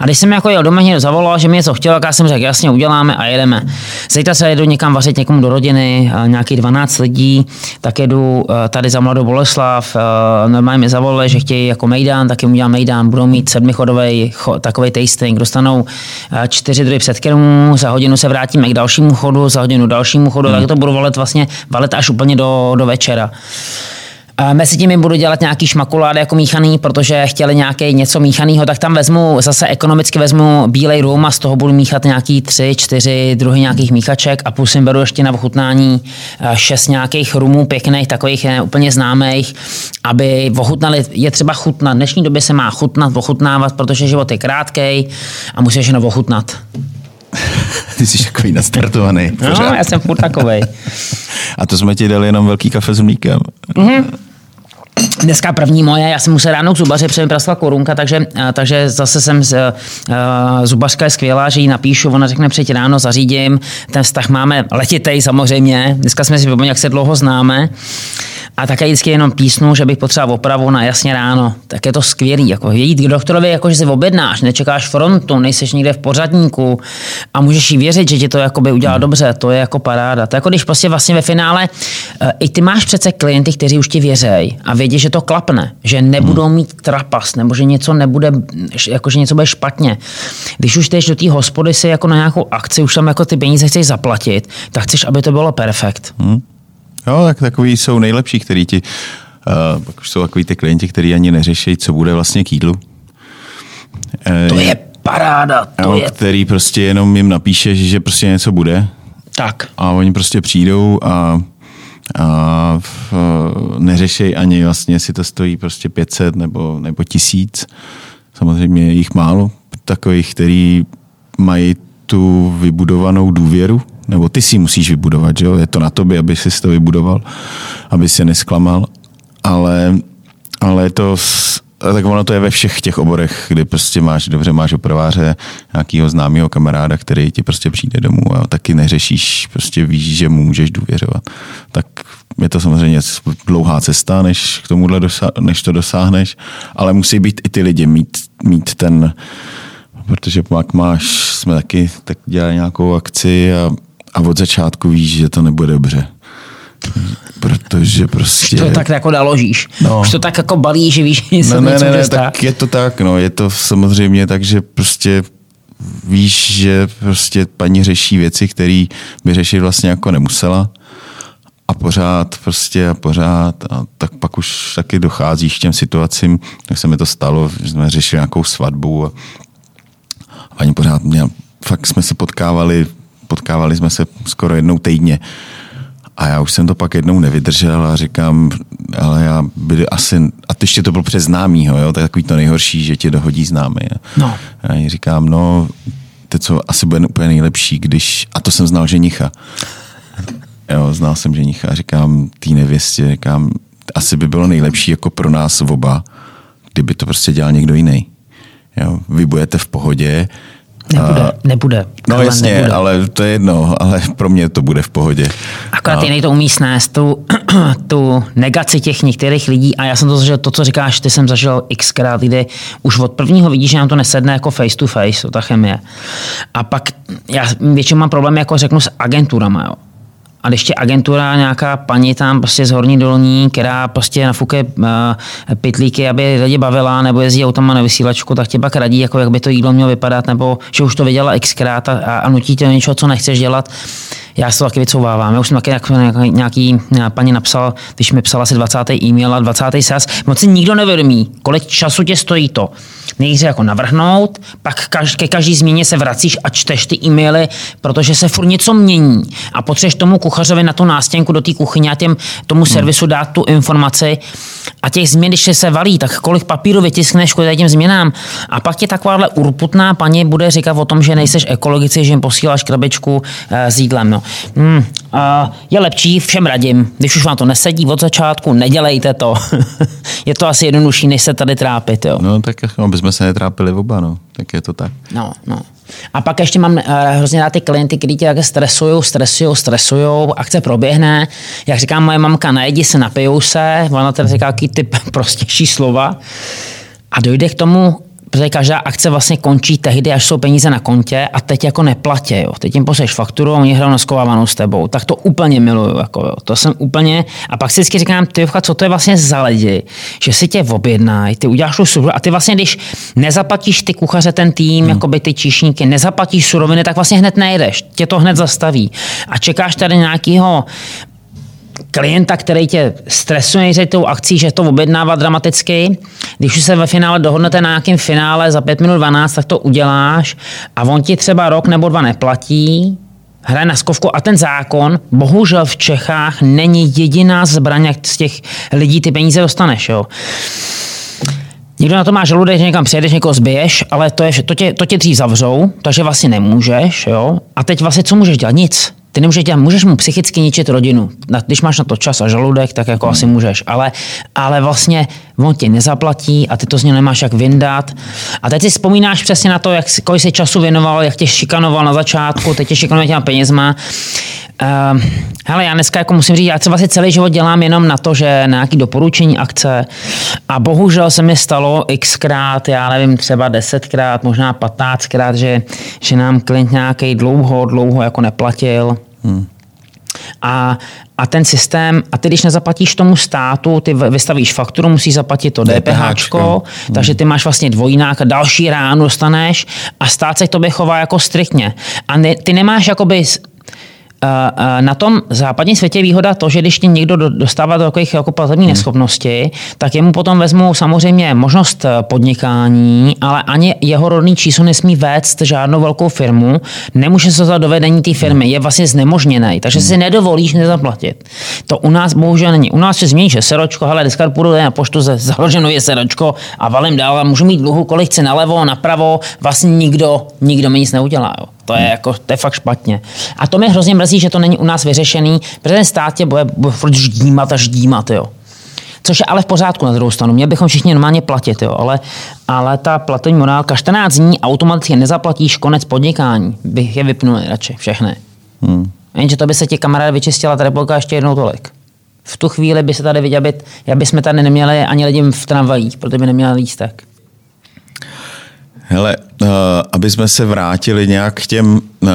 A když jsem jako jel doma, někdo zavolal, že mi něco chtěl, tak já jsem řekl, jasně, uděláme a jedeme. Zítra se jedu někam vařit někomu do rodiny, nějaký 12 lidí, tak jedu eh, tady za Mladou Boleslav, eh, normálně mi zavolali, že chtějí jako Mejdán, tak jim udělám Mejdán, budou mít sedmichodový takový tasting, dostanou eh, čtyři druhy předkrmů, za hodinu se vrátíme k dalšímu chodu, za hodinu dalšímu chodu, hmm. tak to budu valet vlastně valet až úplně do, do večera. Mezi tím jim budu dělat nějaký šmakulády jako míchaný, protože chtěli nějaký něco míchaného, tak tam vezmu, zase ekonomicky vezmu bílej rum a z toho budu míchat nějaký tři, čtyři druhy nějakých míchaček a plus jim beru ještě na ochutnání eh, šest nějakých rumů pěkných, takových ne, úplně známých, aby ochutnali, je třeba chutnat. V dnešní době se má chutnat, ochutnávat, protože život je krátký a musíš jenom ochutnat. Ty jsi takový nastartovaný. No, já jsem furt takovej. A to jsme ti dali jenom velký kafe s mlíkem. Mm-hmm. Dneska první moje, já jsem musel ráno k zubaři, protože mi prasla korunka, takže, eh, takže zase jsem, uh, zubařka je skvělá, že ji napíšu, ona řekne přijď ráno, zařídím, ten vztah máme letitej samozřejmě, dneska jsme si vypomněli, jak se dlouho známe. A také vždycky jenom písnu, že bych potřeboval opravu na jasně ráno. Tak je to skvělý. Jako jít k doktorovi, jako že si objednáš, nečekáš frontu, nejseš někde v pořadníku a můžeš jí věřit, že ti to jakoby udělá hmm. dobře. To je jako paráda. To je jako když prostě vlastně ve finále eh, i ty máš přece klienty, kteří už ti věří a vědí, že to klapne, že nebudou hmm. mít trapas nebo že něco nebude, jako že něco bude špatně. Když už jdeš do té hospody si jako na nějakou akci, už tam jako ty peníze chceš zaplatit, tak chceš, aby to bylo perfekt. Hmm. Jo, tak takový jsou nejlepší, který ti, uh, pak už jsou takový ty klienti, kteří ani neřeší, co bude vlastně k jídlu. To je paráda. To jo, je... Který prostě jenom jim napíše, že prostě něco bude. Tak. A oni prostě přijdou a, a v, neřešej ani vlastně, jestli to stojí prostě 500 nebo, nebo tisíc. Samozřejmě je jich málo, takových, který mají tu vybudovanou důvěru nebo ty si musíš vybudovat, že jo? je to na tobě, aby si to vybudoval, aby se nesklamal, ale, ale to tak ono to je ve všech těch oborech, kdy prostě máš, dobře máš opraváře, nějakého známého kamaráda, který ti prostě přijde domů a taky neřešíš, prostě víš, že mu můžeš důvěřovat. Tak je to samozřejmě dlouhá cesta, než k tomuhle dosa- než to dosáhneš, ale musí být i ty lidi mít, mít ten, protože pak máš, jsme taky tak dělali nějakou akci a a od začátku víš, že to nebude dobře. Protože prostě... To tak jako naložíš. No. Už to tak jako balí, že víš, že se ne, ne, ne, tak je to tak, no. Je to samozřejmě tak, že prostě víš, že prostě paní řeší věci, které by řešit vlastně jako nemusela a pořád prostě a pořád a tak pak už taky docházíš k těm situacím, jak se mi to stalo, že jsme řešili nějakou svatbu a, a paní pořád měl, fakt jsme se potkávali potkávali jsme se skoro jednou týdně. A já už jsem to pak jednou nevydržel a říkám, ale já by asi, a ty ještě to byl přes známýho, jo, to je takový to nejhorší, že tě dohodí známý. No. A já říkám, no, to, co asi bude úplně nejlepší, když, a to jsem znal ženicha. Jo, znal jsem ženicha a říkám té nevěstě, říkám, asi by bylo nejlepší jako pro nás oba, kdyby to prostě dělal někdo jiný. Jo, vy budete v pohodě, Nebude, a, nebude. No jasně, nebude. ale to je jedno, ale pro mě to bude v pohodě. Akorát jiný to umí snést, tu, tu negaci těch některých lidí a já jsem to zažil, to, co říkáš, ty jsem zažil xkrát, kdy už od prvního vidíš, že nám to nesedne jako face to face, to ta chemie. A pak já většinou mám problém, jako řeknu, s agenturama, jo a když tě agentura, nějaká paní tam prostě z horní dolní, která prostě nafuke uh, pitlíky, aby lidi bavila, nebo jezdí autama na vysílačku, tak tě pak radí, jako jak by to jídlo mělo vypadat, nebo že už to viděla xkrát a, a nutí tě něčeho, co nechceš dělat já se to taky vycouvávám. Já už jsem taky nějaký, nějaký paní napsal, když mi psala asi 20. e-mail a 20. sas, moc si nikdo nevědomí, kolik času tě stojí to. Nejdřív jako navrhnout, pak kaž, ke každý změně se vracíš a čteš ty e-maily, protože se furt něco mění a potřebuješ tomu kuchařovi na tu nástěnku do té kuchyně a těm, tomu hmm. servisu dát tu informaci a těch změn, když se valí, tak kolik papíru vytiskneš kvůli těm změnám a pak ti takováhle urputná paní bude říkat o tom, že nejseš ekologici, že jim posíláš krabičku eh, s jídlem. No. No. Hmm, uh, je lepší, všem radím, když už vám to nesedí od začátku, nedělejte to. je to asi jednodušší, než se tady trápit, jo. No tak jako, aby jsme se netrápili oba, no. Tak je to tak. No, no. A pak ještě mám uh, hrozně rád ty klienty, kteří tě také stresují, stresují, stresují, akce proběhne. Jak říká moje mamka, najedi se, napijou se, ona tady říká jaký typ prostější slova. A dojde k tomu, protože každá akce vlastně končí tehdy, až jsou peníze na kontě a teď jako neplatí. Jo. Teď jim pošleš fakturu a oni hrajou naskovávanou s tebou. Tak to úplně miluju. Jako, jo. To jsem úplně... A pak si vždycky říkám, ty co to je vlastně za lidi, že si tě objednají, ty uděláš tu službu a ty vlastně, když nezaplatíš ty kuchaře, ten tým, hmm. jako by ty číšníky, nezaplatíš suroviny, tak vlastně hned nejdeš. Tě to hned zastaví. A čekáš tady nějakého klienta, který tě stresuje že tou akcí, že to objednává dramaticky. Když už se ve finále dohodnete na nějakém finále za 5 minut 12, tak to uděláš a on ti třeba rok nebo dva neplatí, hraje na skovku a ten zákon, bohužel v Čechách není jediná zbraň, jak z těch lidí ty peníze dostaneš. Jo. Někdo na to má žaludek, že někam přijedeš, někoho zbiješ, ale to, je, to, tě, to tě dřív zavřou, takže vlastně nemůžeš. Jo? A teď vlastně co můžeš dělat? Nic. Ty nemůžeš dělat, můžeš mu psychicky ničit rodinu. Když máš na to čas a žaludek, tak jako hmm. asi můžeš. Ale, ale vlastně on ti nezaplatí a ty to z něj nemáš jak vyndat. A teď si vzpomínáš přesně na to, jak, kolik jsi času věnoval, jak tě šikanoval na začátku, teď tě šikanuje těma penězma. Uh, hele, já dneska jako musím říct, já třeba si celý život dělám jenom na to, že na nějaký doporučení akce a bohužel se mi stalo xkrát, já nevím, třeba desetkrát, možná patnáctkrát, že, že nám klient nějaký dlouho, dlouho jako neplatil. Hmm. A, a ten systém, a ty když nezaplatíš tomu státu, ty vystavíš fakturu, musíš zaplatit to DPH, hmm. takže ty máš vlastně dvojnák a další ránu dostaneš a stát se k tobě chová jako striktně. A ne, ty nemáš jakoby na tom západním světě je výhoda to, že když tě někdo dostává do takových jako platební hmm. neschopnosti, tak jemu potom vezmou samozřejmě možnost eh, podnikání, ale ani jeho rodný číslo nesmí vést žádnou velkou firmu, nemůže se za dovedení té firmy, je vlastně znemožněný, takže si hmm. nedovolíš nezaplatit. To u nás bohužel není. U nás se změní, že seročko, hele, dneska půjdu na poštu, založeno je seročko a valím dál a můžu mít dluhu, kolik chci nalevo, napravo, vlastně nikdo, nikdo mi nic neudělá. Jo. To je, jako, to je fakt špatně. A to mě hrozně mrzí, že to není u nás vyřešený, protože ten stát tě bude, bude furt ždímat a ždímat, jo. Což je ale v pořádku na druhou stranu. Měli bychom všichni normálně platit, jo. Ale, ale ta platení morálka 14 dní automaticky nezaplatíš konec podnikání. Bych je vypnul radši všechny. Hmm. Jenže to by se ti kamarád vyčistila ta republika ještě jednou tolik. V tu chvíli by se tady viděl, aby jsme tady neměli ani lidi v tramvajích, protože by neměli lístek. Hele, uh, aby jsme se vrátili nějak k těm, uh,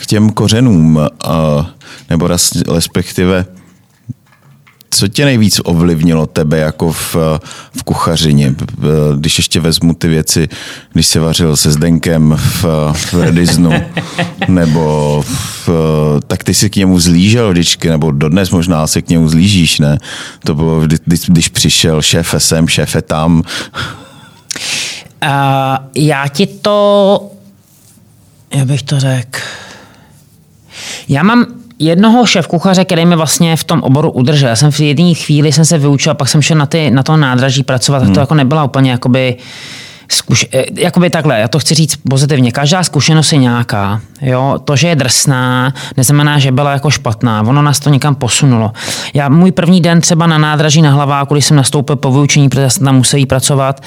k těm kořenům, uh, nebo respektive, co tě nejvíc ovlivnilo tebe jako v, v kuchařině? Když ještě vezmu ty věci, když se vařil se Zdenkem v, v Rediznu, nebo v, tak ty si k němu zlížel vždycky, nebo dodnes možná si k němu zlížíš, ne? To bylo, když, když přišel šéf sem, šéfe tam. Uh, já ti to, jak bych to řekl, já mám jednoho šéf kuchaře, který mi vlastně v tom oboru udržel. Já jsem v jedné chvíli jsem se vyučil, pak jsem šel na, ty, na to nádraží pracovat, hmm. tak to jako nebyla úplně jakoby uh, zkuš, eh, jakoby takhle, já to chci říct pozitivně, každá zkušenost je nějaká. Jo? To, že je drsná, neznamená, že byla jako špatná. Ono nás to někam posunulo. Já můj první den třeba na nádraží na Hlaváku, když jsem nastoupil po vyučení, protože jsem tam musel pracovat,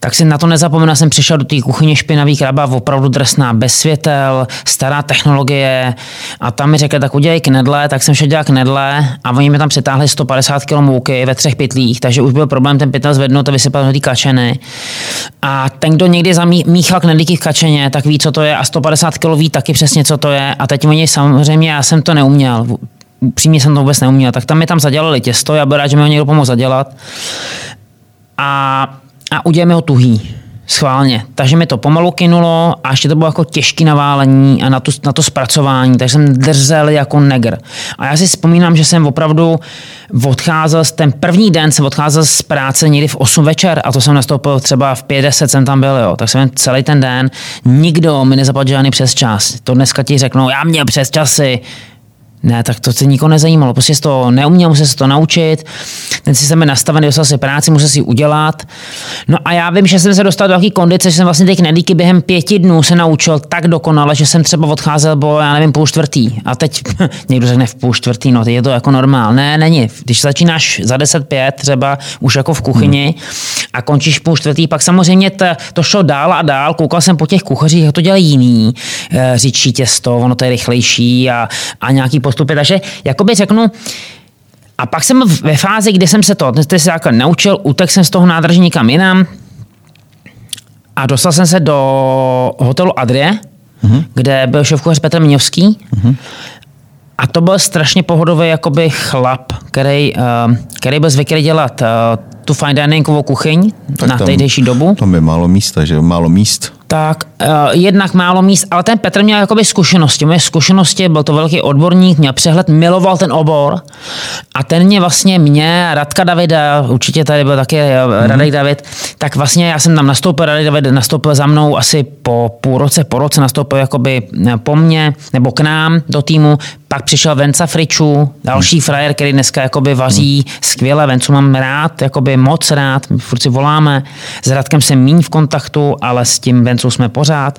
tak si na to nezapomenu, jsem přišel do té kuchyně špinavý kraba, opravdu drsná, bez světel, stará technologie a tam mi řekli, tak udělej knedle, tak jsem šel dělat knedle a oni mi tam přitáhli 150 kg mouky ve třech pytlích, takže už byl problém ten pytel zvednout a vysypat do té kačeny. A ten, kdo někdy zamíchal knedlíky v kačeně, tak ví, co to je a 150 kg ví taky přesně, co to je. A teď oni samozřejmě, já jsem to neuměl. Přímě jsem to vůbec neuměl. Tak tam mi tam zadělali těsto, já byl rád, že mi ho někdo pomohl zadělat. A, a uděláme ho tuhý schválně. Takže mi to pomalu kynulo a ještě to bylo jako těžké naválení a na, tu, na to zpracování, takže jsem drzel jako negr. A já si vzpomínám, že jsem opravdu odcházel, ten první den jsem odcházel z práce někdy v 8 večer a to jsem nastoupil třeba v 50 jsem tam byl, jo. tak jsem celý ten den, nikdo mi nezaplatil žádný přes čas. To dneska ti řeknou, já měl přes časy, Ne, tak to se nikoho nezajímalo. Prostě jsi to neuměl, musel se to naučit. Ten systém je nastavený, dostal si práci, musel si udělat. No a já vím, že jsem se dostal do takové kondice, že jsem vlastně ty knedlíky během pěti dnů se naučil tak dokonale, že jsem třeba odcházel, bo já nevím, půl čtvrtý. A teď někdo řekne v půl čtvrtý, no teď je to jako normál. Ne, není. Když začínáš za 10-5 třeba už jako v kuchyni hmm. a končíš půl čtvrtý, pak samozřejmě to, to šlo dál a dál. Koukal jsem po těch kuchařích, jak to dělají jiný. Eh, říčí těsto, ono to je rychlejší a, a nějaký postupy. Takže jakoby řeknu, a pak jsem ve fázi, kdy jsem se to se jako naučil, utek jsem z toho nádraží někam jinam a dostal jsem se do hotelu Adrie, mm-hmm. kde byl šéf Petr Miňovský. Mm-hmm. A to byl strašně pohodový jakoby chlap, který, uh, který byl zvyklý dělat uh, tu fine diningovou kuchyň tak na tehdejší dobu. Tam je málo místa, že málo míst tak uh, jednak málo míst, ale ten Petr měl jakoby zkušenosti. Moje zkušenosti, byl to velký odborník, měl přehled, miloval ten obor a ten mě vlastně mě, Radka Davida, určitě tady byl taky mm-hmm. Radek David, tak vlastně já jsem tam nastoupil, Radek David nastoupil za mnou asi po půl roce, po roce nastoupil jakoby eh, po mně nebo k nám do týmu, pak přišel Venca Fričů, další hmm. frajer, který dneska jakoby vaří hmm. skvěle. Vencu mám rád, jakoby moc rád, furt si voláme. S Radkem jsem míň v kontaktu, ale s tím Vencou jsme pořád.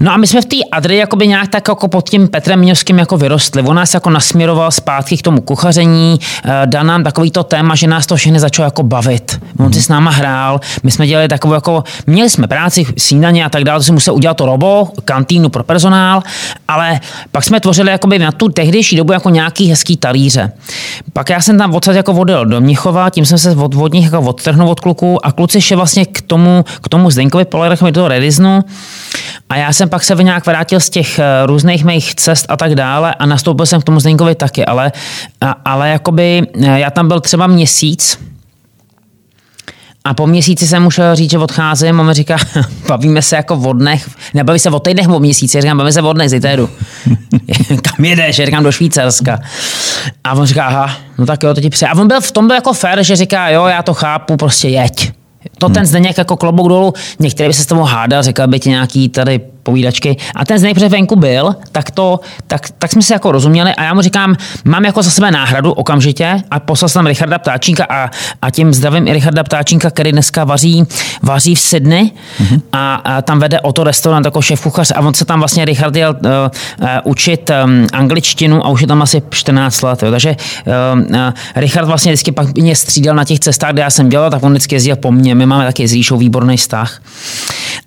No a my jsme v té Adry jakoby nějak tak jako pod tím Petrem Miňovským jako vyrostli. On nás jako nasměroval zpátky k tomu kuchaření, eh, dal nám takový to téma, že nás to všechny začalo jako bavit. On si s náma hrál, my jsme dělali takovou jako, měli jsme práci, snídaně a tak dále, to si musel udělat to robo, kantýnu pro personál, ale pak jsme tvořili jakoby na tu tehdejší dobu jako nějaký hezký talíře. Pak já jsem tam odsaď jako vodil do Mnichova, tím jsem se od, od nich jako odtrhnul od kluků a kluci še vlastně k tomu, k tomu Zdenkovi Polerechovi do Rediznu a já jsem pak se nějak vrátil z těch eh, různých mých cest a tak dále a nastoupil jsem k tomu Zdeňkovi taky, ale, ale jakoby eh, já tam byl třeba měsíc, a po měsíci jsem musel říct, že odcházím a on říká, bavíme se jako o dnech, nebaví se o týdnech o měsíci, říkám, bavíme se o dnech, zítra jdu. Kam jedeš? Já říkám, do Švýcarska. A on říká, aha, no tak jo, to ti přeje. A on byl v tom byl jako fér, že říká, jo, já to chápu, prostě jeď. To ten Zdeněk jako klobouk dolů, některý by se s tomu hádal, říkal by ti nějaký tady povídačky. A ten Zdeněk před venku byl, tak, to, tak, tak jsme si jako rozuměli a já mu říkám, mám jako za sebe náhradu okamžitě a poslal jsem Richarda Ptáčínka a, a tím zdravím i Richarda Ptáčínka, který dneska vaří, vaří v Sydney mm-hmm. a, a, tam vede o to restaurant jako šéf kuchař a on se tam vlastně Richard jel uh, uh, učit um, angličtinu a už je tam asi 14 let. Jo. Takže uh, uh, Richard vlastně vždycky pak mě střídal na těch cestách, kde já jsem dělal, tak on vždycky jezdil po mně. My máme taky s výborný vztah.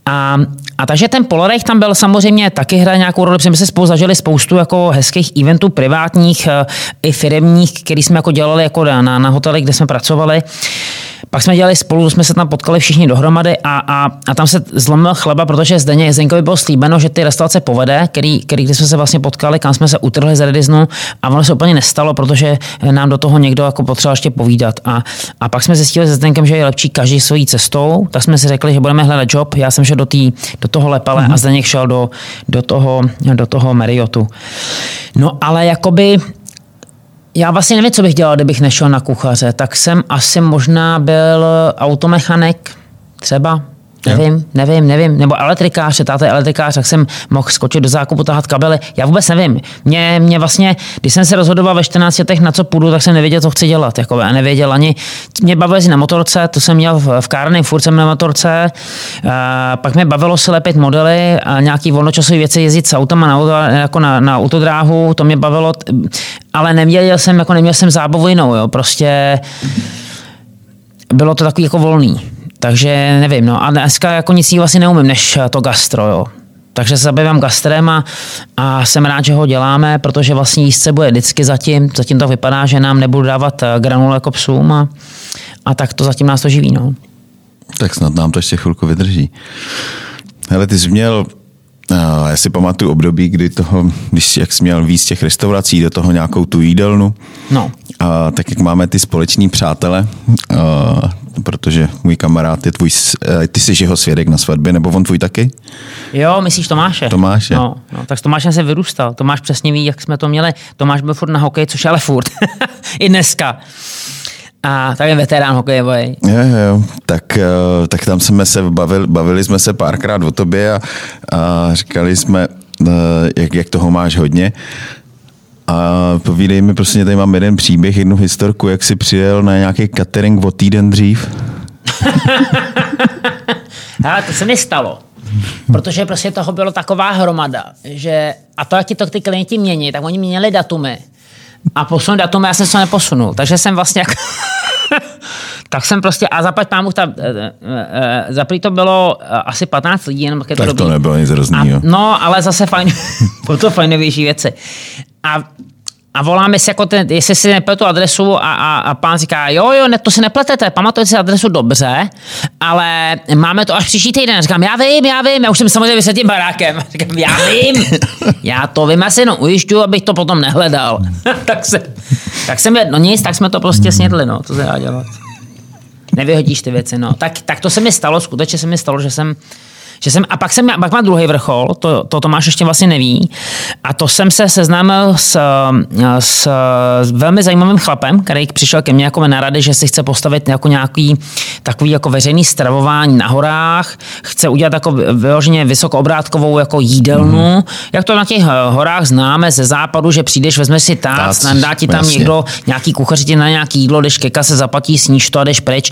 A, a takže ten Polarech tam byl samozřejmě taky hrál nějakou roli, protože jsme se spolu zažili spoustu jako hezkých eventů privátních eh, i firmních, který jsme jako dělali jako na, na hoteli, kde jsme pracovali. Pak jsme dělali spolu, jsme se tam potkali všichni dohromady a, a, a tam se zlomil chleba, protože Zdeně Zdenkovi bylo slíbeno, že ty restaurace povede, který, který když jsme se vlastně potkali, kam jsme se utrhli z Rediznu a ono se úplně nestalo, protože nám do toho někdo jako potřeboval ještě povídat. A, a pak jsme zjistili se Zdenkem, že je lepší každý svojí cestou, tak jsme si řekli, že budeme hledat job. Já jsem šel do, tý, do toho Lepale mm-hmm. a Zdeněk šel do, do toho, do toho Marriotu. No ale jakoby já vlastně nevím, co bych dělal, kdybych nešel na kuchaře. Tak jsem asi možná byl automechanik, třeba. Nevím, nevím, nevím. Nebo elektrikář, táta je elektrikář, tak jsem mohl skočit do zákupu, tahat kabely. Já vůbec nevím. Mě, mě vlastně, když jsem se rozhodoval ve 14 letech, na co půjdu, tak jsem nevěděl, co chci dělat. Jako, já nevěděl ani, mě bavilo na motorce, to jsem měl v, kárně, furt jsem na motorce. A pak mě bavilo se lepit modely a nějaký volnočasové věci, jezdit s autama na, auto, jako na, na autodráhu, to mě bavilo, ale neměl jsem, jako neměl jsem zábavu jinou, jo. Prostě bylo to takový jako volný. Takže nevím, no a dneska jako nic vlastně neumím, než to gastro, jo. Takže se zabývám gastrem a, a jsem rád, že ho děláme, protože vlastně jízdce bude vždycky zatím. Zatím to vypadá, že nám nebudu dávat eh, granule jako psům a, a tak to zatím nás to živí. No. Tak snad nám to ještě chvilku vydrží. Hele, ty jsi měl já si pamatuju období, kdy toho, když jak jsi měl víc těch restaurací, do toho nějakou tu jídelnu. No. A, tak jak máme ty společní přátele, a, protože můj kamarád je tvůj, eh, ty jsi jeho svědek na svatbě, nebo on tvůj taky? Jo, myslíš Tomáše? Tomáše. No, no, tak s Tomášem se vyrůstal. Tomáš přesně ví, jak jsme to měli. Tomáš byl furt na hokej, což ale furt. I dneska. A tak je veterán hokejový. Jo, jo, tak, eh, tak tam jsme se bavili, bavili jsme se párkrát o tobě a, a říkali jsme, eh, jak, jak toho máš hodně. A povídej mi, prostě tady mám jeden příběh, jednu historku, jak jsi přijel na nějaký catering o týden dřív. Ale to se mi stalo. Protože prostě toho bylo taková hromada, že a to, jak ti to ty klienti mění, tak oni měnili datumy. A posun datumy, já jsem se to neposunul. Takže jsem vlastně jak... tak jsem prostě, a zaplať pámu, ta, zaplý to bylo asi 15 lidí, jenom tak to, to nebylo nic hroznýho. No, ale zase fajn, bylo to fajnovější věci. A a voláme si jako ten, jestli si nepletu adresu a, a, a pán říká, jo, jo, ne, to si nepletete, pamatujete si adresu dobře, ale máme to až příští týden. Říkám, já vím, já vím, já už jsem samozřejmě vysvětlím barákem. Říkám, já vím, já to vím, já si jenom ujišťuju, abych to potom nehledal. tak, se, tak jsem, no nic, tak jsme to prostě snědli, no, to se dá dělat. Nevyhodíš ty věci, no. Tak, tak to se mi stalo, skutečně se mi stalo, že jsem že jsem, a pak, jsem, pak má druhý vrchol, to, to Tomáš ještě vlastně neví, a to jsem se seznámil s, s, s velmi zajímavým chlapem, který přišel ke mně jako na rady, že si chce postavit jako nějaký takový jako veřejný stravování na horách, chce udělat jako vyloženě vysokoobrátkovou jako jídelnu, mm. jak to na těch horách známe ze západu, že přijdeš, vezmeš si tác, dá ti tam jasně. někdo, nějaký kuchař ti na nějaký jídlo, jdeš keka se zaplatí, sníš to a jdeš pryč.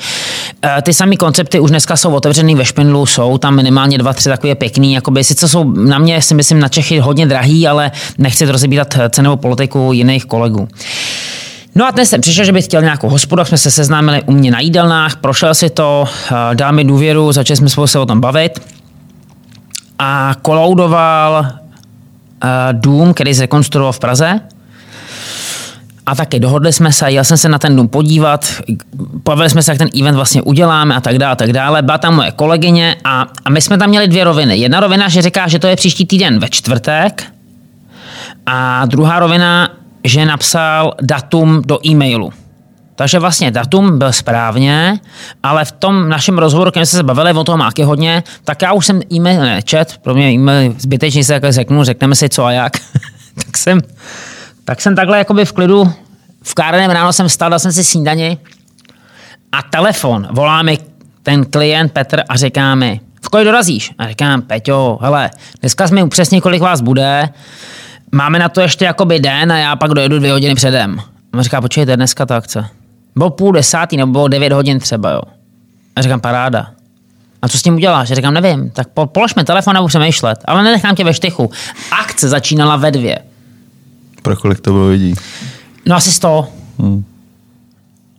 E, ty samé koncepty už dneska jsou otevřený ve Špindlu, jsou tam minimálně dva, tři takové pěkný, jakoby, sice jsou na mě, si myslím, na Čechy hodně drahý, ale nechci rozebírat cenovou politiku jiných kolegů. No a dnes jsem přišel, že bych chtěl nějakou hospodu, jsme se seznámili u mě na jídelnách, prošel si to, eh, dal mi důvěru, začali jsme spolu se o tom bavit a koloudoval eh, dům, který se rekonstruoval v Praze, a taky dohodli jsme se, jel jsem se na ten dům podívat, bavili jsme se, jak ten event vlastně uděláme a tak dále, a tak dále. Byla tam moje kolegyně a, a my jsme tam měli dvě roviny. Jedna rovina, že říká, že to je příští týden ve čtvrtek a druhá rovina, že napsal datum do e-mailu. Takže vlastně datum byl správně, ale v tom našem rozhovoru, když jsme se bavili o tom máky hodně, tak já už jsem e-mail nečet, pro mě e-mail zbytečně se řeknu, řekneme si co a jak. tak jsem tak jsem takhle jakoby v klidu, v káreném ráno jsem vstal, dal jsem si snídani a telefon, volá mi ten klient Petr a říká mi, v kolik dorazíš? A říkám, Peťo, hele, dneska jsme přesně, kolik vás bude, máme na to ještě jakoby den a já pak dojedu dvě hodiny předem. A on říká, počkejte, dneska ta akce. Bylo půl desátý nebo bylo devět hodin třeba, jo. A říkám, paráda. A co s tím uděláš? Já říkám, nevím, tak položme telefon a budu přemýšlet. Ale nenechám tě ve štychu. Akce začínala ve dvě. Pro kolik to bylo lidí? No asi 100. Hmm.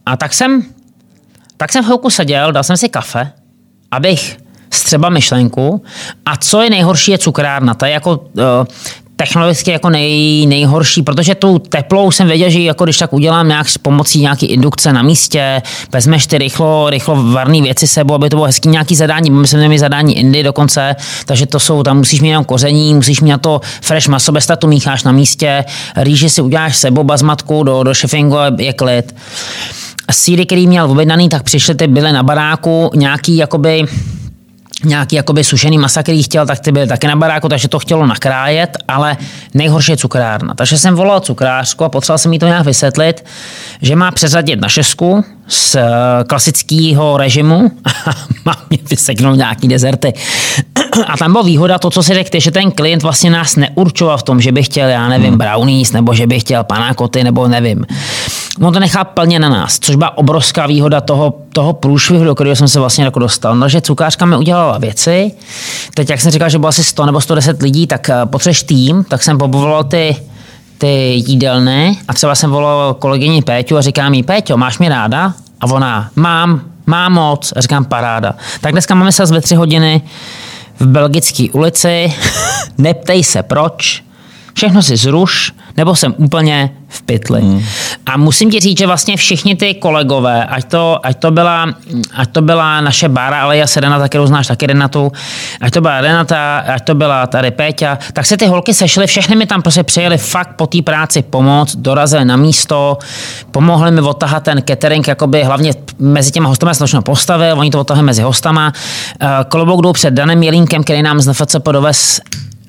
A tak jsem, tak jsem v chvilku seděl, dal jsem si kafe, abych střeba myšlenku. A co je nejhorší, je cukrárna. To je jako uh, technologicky jako nej, nejhorší, protože tu teplou jsem věděl, že jako když tak udělám nějak s pomocí nějaký indukce na místě, vezmeš ty rychlo, rychlo varné věci sebou, aby to bylo hezký nějaký zadání, my jsme měli zadání Indy dokonce, takže to jsou, tam musíš mít jenom koření, musíš mít na to fresh maso, bez tu mícháš na místě, rýži si uděláš sebou, bazmatku do, do šefingu je klid. Síry, který měl objednaný, tak přišly ty byly na baráku, nějaký jakoby nějaký jakoby sušený masa, který chtěl, tak ty byly taky na baráku, takže to chtělo nakrájet, ale nejhorší je cukrárna. Takže jsem volal cukrářku a potřeboval jsem jí to nějak vysvětlit, že má přeřadit na šesku z eh, klasického režimu a má mě vyseknout nějaký dezerty. A tam byla výhoda to, co si řekl, že ten klient vlastně nás neurčoval v tom, že by chtěl, já nevím, hmm. brownies, nebo že by chtěl panákoty, nebo nevím. On to nechá plně na nás, což byla obrovská výhoda toho, toho průšvihu, do kterého jsem se vlastně jako dostal. No, že cukrářka mi udělala věci. Teď, jak jsem říkal, že bylo asi 100 nebo 110 lidí, tak eh, potřebuješ tým, tak jsem povolal ty ty jídelny a třeba jsem volal kolegyni Péťu a říkám jí, Péťo, máš mě ráda? A ona, mám, mám moc. A říkám, paráda. Tak dneska máme se ve tři hodiny v Belgické ulici. Neptej se proč. Všechno si zruš, nebo jsem úplně v pytli. Hmm. A musím ti říct, že vlastně všichni ty kolegové, ať to, ať to, byla, ať to byla naše Bára, ale já se Renata, kterou znáš taky Renatu, ať to byla Renata, ať to byla tady Péťa, tak se ty holky sešly, všechny mi tam prostě přijeli fakt po té práci pomoct, dorazili na místo, pomohli mi odtahat ten catering, jakoby hlavně mezi těma hostama to postavil, oni to odtahli mezi hostama. Eh, klobouk jdou před Danem Jelínkem, který nám z NFCP dovez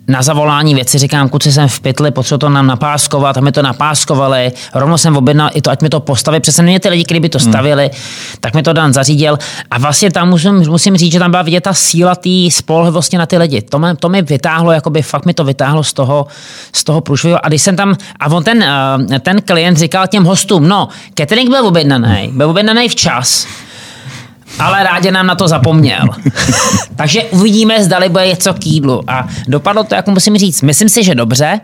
na zavolání věci říkám, kuci jsem v pytli, potřebuji to nám napáskovat, a mi to napáskovali, rovno jsem objednal i to, ať mi to postaví, přesně mě ty lidi, kteří by to hmm. stavili, hmm. tak mi to Dan zařídil a vlastně tam musím, musím říct, že tam byla vidět ta síla té spolehlivosti na ty lidi. To, mě, to mi vytáhlo, jakoby fakt mi to vytáhlo z toho, z toho průšvihu a když jsem tam, a on ten, eh, ten klient říkal těm hostům, no, catering byl objednaný, byl objednaný včas, ale rádě nám na to zapomněl. Takže uvidíme, zdali bude něco k jídlu. A dopadlo to, jak musím říct, myslím si, že dobře.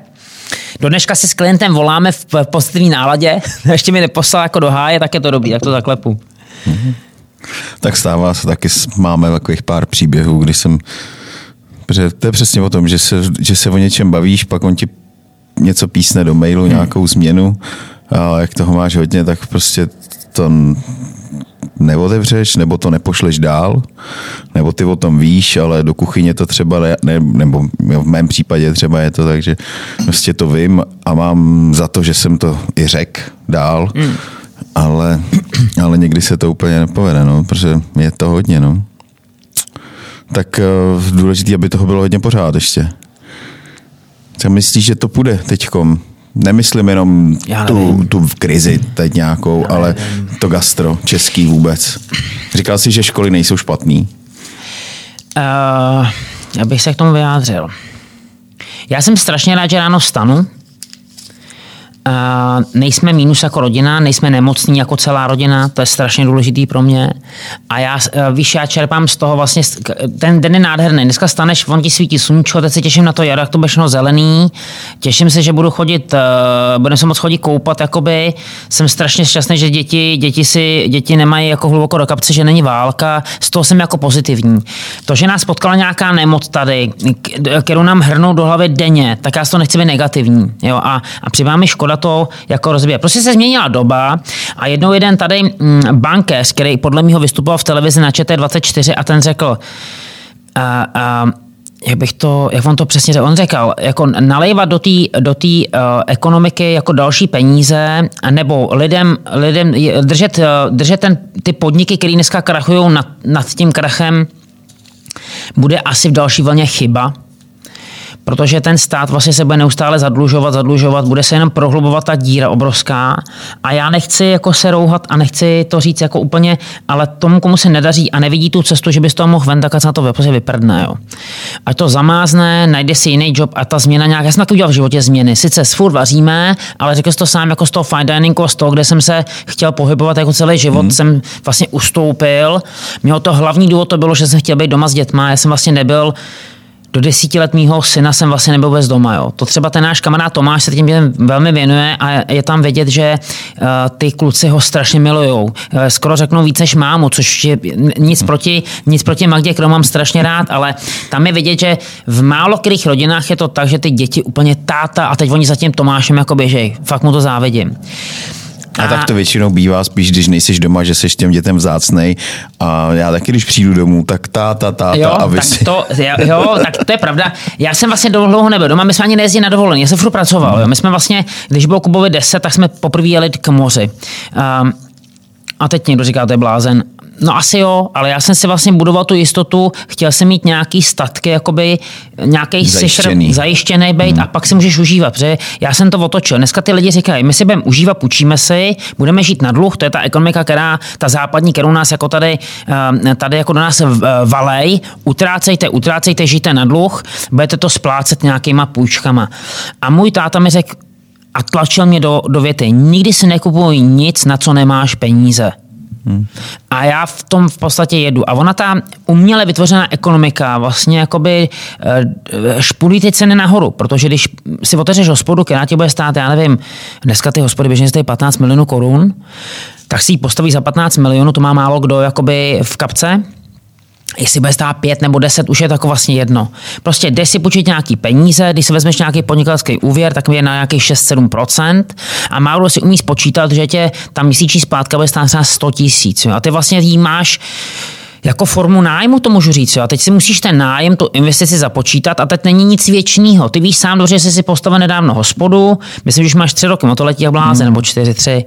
Do dneška si s klientem voláme v pozitivní náladě. Ještě mi neposlal jako do háje, tak je to dobrý, tak to zaklepu. Mm-hmm. Tak stává se taky, máme takových pár příběhů, kdy jsem, protože to je přesně o tom, že se, že se o něčem bavíš, pak on ti něco písne do mailu, hmm. nějakou změnu a jak toho máš hodně, tak prostě to neotevřeš, nebo to nepošleš dál, nebo ty o tom víš, ale do kuchyně to třeba, ne, ne, nebo v mém případě třeba je to tak, že prostě to vím a mám za to, že jsem to i řekl dál, mm. ale, ale někdy se to úplně nepovede, no, protože je to hodně, no. Tak uh, důležité, aby toho bylo hodně pořád ještě. Co myslíš, že to půjde teďkom? Nemyslím jenom tu, tu krizi teď nějakou, Já ale nevím. to gastro, český vůbec. Říkal jsi, že školy nejsou špatný? Uh, já bych se k tomu vyjádřil. Já jsem strašně rád, že ráno vstanu, Nejsme mínus jako rodina, nejsme nemocní jako celá rodina, to je strašně důležitý pro mě. A já, uh, víš, já čerpám z toho vlastně, ten den je nádherný. Dneska staneš, on ti svítí sluníčko, teď se těším na to jaro, jak to bude zelený. Těším se, že budu chodit, uh, budeme se moc chodit koupat, jakoby. Jsem strašně šťastný, že děti, děti, si, děti nemají jako hluboko do kapce, že není válka. Z toho jsem jako pozitivní. To, že nás potkala nějaká nemoc tady, kterou nám hrnou do hlavy denně, tak já z toho nechci být negativní. Jo? A, a přibá mi škoda to jako rozvíjet. Prostě se změnila doba a jednou jeden tady mm, bankéř, který podle mého vystupoval v televizi na ČT24 a ten řekl, a, a, jak bych to, jak on to přesně řekl, on řekl, jako nalejvat do té do uh, ekonomiky jako další peníze, nebo lidem, lidem držet, uh, držet ten, ty podniky, které dneska krachují nad, nad tím krachem, bude asi v další vlně chyba, protože ten stát vlastně se bude neustále zadlužovat, zadlužovat, bude se jenom prohlubovat ta díra obrovská a já nechci jako se rouhat a nechci to říct jako úplně, ale tomu, komu se nedaří a nevidí tu cestu, že by z toho mohl ven, tak se na to prostě vyprdne. Jo. Ať to zamázne, najde si jiný job a ta změna nějak, já jsem taky udělal v životě změny. Sice s furt vaříme, ale řekl jsi to sám jako z toho fine diningu, z toho, kde jsem se chtěl pohybovat jako celý život, mm. jsem vlastně ustoupil. Mělo to hlavní důvod to bylo, že jsem chtěl být doma s dětma, já jsem vlastně nebyl do desíti let mýho syna jsem vlastně nebyl vůbec doma. Jo. To třeba ten náš kamarád Tomáš se tím velmi věnuje a je tam vědět, že uh, ty kluci ho strašně milují. Uh, skoro řeknou více než mámu, což je nic proti, nic proti Magdě, kterou mám strašně rád, ale tam je vidět, že v málo kterých rodinách je to tak, že ty děti úplně táta a teď oni za tím Tomášem jako běžej. Fakt mu to závidím. A, a tak to většinou bývá spíš, když nejsiš doma, že jsi těm dětem vzácnej. A já taky, když přijdu domů, tak táta, táta jo, a vy tak si... to, jo, tak to je pravda. Já jsem vlastně dlouho nebyl doma, my jsme ani nejezdili na dovolení, já jsem furt pracoval. Jo. My jsme vlastně, když bylo Kubovi 10, tak jsme poprvé jeli k moři. Um, a teď někdo říká, to je blázen. No asi jo, ale já jsem si vlastně budoval tu jistotu, chtěl jsem mít nějaký statky, jakoby nějaký zajištěný, zajištěný být hmm. a pak si můžeš užívat, protože já jsem to otočil. Dneska ty lidi říkají, my si budeme užívat, půjčíme si, budeme žít na dluh, to je ta ekonomika, která, ta západní, kterou nás jako tady, eh, tady jako do nás valej, utrácejte, utrácejte, žijte na dluh, budete to splácet nějakýma půjčkama. A můj táta mi řekl, a tlačil mě do, do věty, nikdy si nekupuj nic, na co nemáš peníze. Hmm. A já v tom v podstatě jedu. A ona ta uměle vytvořená ekonomika vlastně jakoby eh, špulí ty ceny nahoru, protože když si otevřeš hospodu, která ti bude stát, já nevím, dneska ty hospody běžně stojí 15 milionů korun, tak si ji postaví za 15 milionů, to má málo kdo jakoby v kapce, Jestli bude stát pět nebo deset, už je to jako vlastně jedno. Prostě jde si počít nějaký peníze, když si vezmeš nějaký podnikatelský úvěr, tak je na nějakých 6-7% a málo si umí spočítat, že tě ta měsíční splátka bude stát třeba 100 tisíc. A ty vlastně jí máš jako formu nájmu to můžu říct. Jo. A teď si musíš ten nájem, tu investici započítat a teď není nic věčného. Ty víš sám dobře, že jsi si postavil nedávno hospodu, myslím, že už máš tři roky, no to letí jak bláze, hmm. nebo čtyři, tři.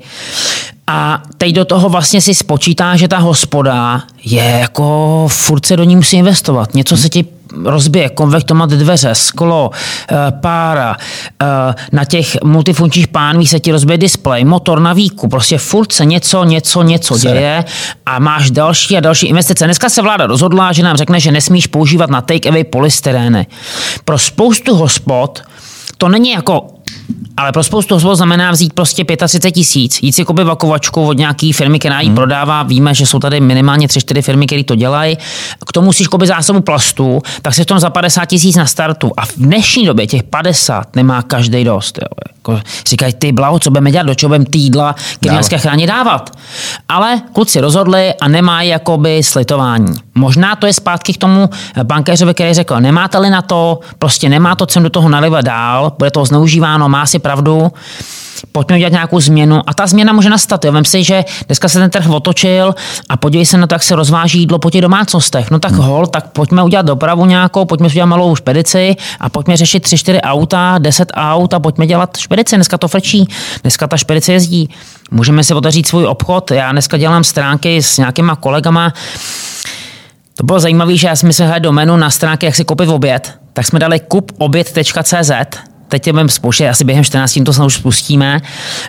A teď do toho vlastně si spočítá, že ta hospoda je jako furt se do ní musí investovat. Něco se ti rozbije konvektomat dveře, sklo, eh, pára, eh, na těch multifunkčních pánvích se ti rozbije displej, motor na výku, prostě furt se něco, něco, něco děje a máš další a další investice. Dneska se vláda rozhodla, že nám řekne, že nesmíš používat na take-away polystyrény. Pro spoustu hospod to není jako ale pro spoustu hospod znamená vzít prostě 35 tisíc, jít si koupit vakovačku od nějaký firmy, která ji hmm. prodává. Víme, že jsou tady minimálně 3-4 firmy, které to dělají. K tomu musíš koupit zásobu plastu, tak se v tom za 50 tisíc na startu. A v dnešní době těch 50 nemá každý dost. Jo. Jako říkají, ty blaho, co budeme dělat, do čeho budeme týdla, který dneska chrání dávat. Ale kluci rozhodli a nemají jakoby slitování. Možná to je zpátky k tomu bankéřovi, který řekl, nemáte-li na to, prostě nemá to cenu do toho nalivat dál, bude to zneužíváno, má si pravdu, pojďme udělat nějakou změnu a ta změna může nastat. Jo. Vem si, že dneska se ten trh otočil a podívej se na to, jak se rozváží jídlo po těch domácnostech. No tak hol, tak pojďme udělat dopravu nějakou, pojďme udělat malou špedici a pojďme řešit 3-4 auta, 10 aut a pojďme dělat špedici. Dneska to frčí, dneska ta špedice jezdí. Můžeme si otevřít svůj obchod. Já dneska dělám stránky s nějakýma kolegama, to bylo zajímavé, že já jsme se hledali do menu na stránky, jak si koupit oběd, tak jsme dali kupoběd.cz teď je budeme spouštět, asi během 14 to snad už spustíme,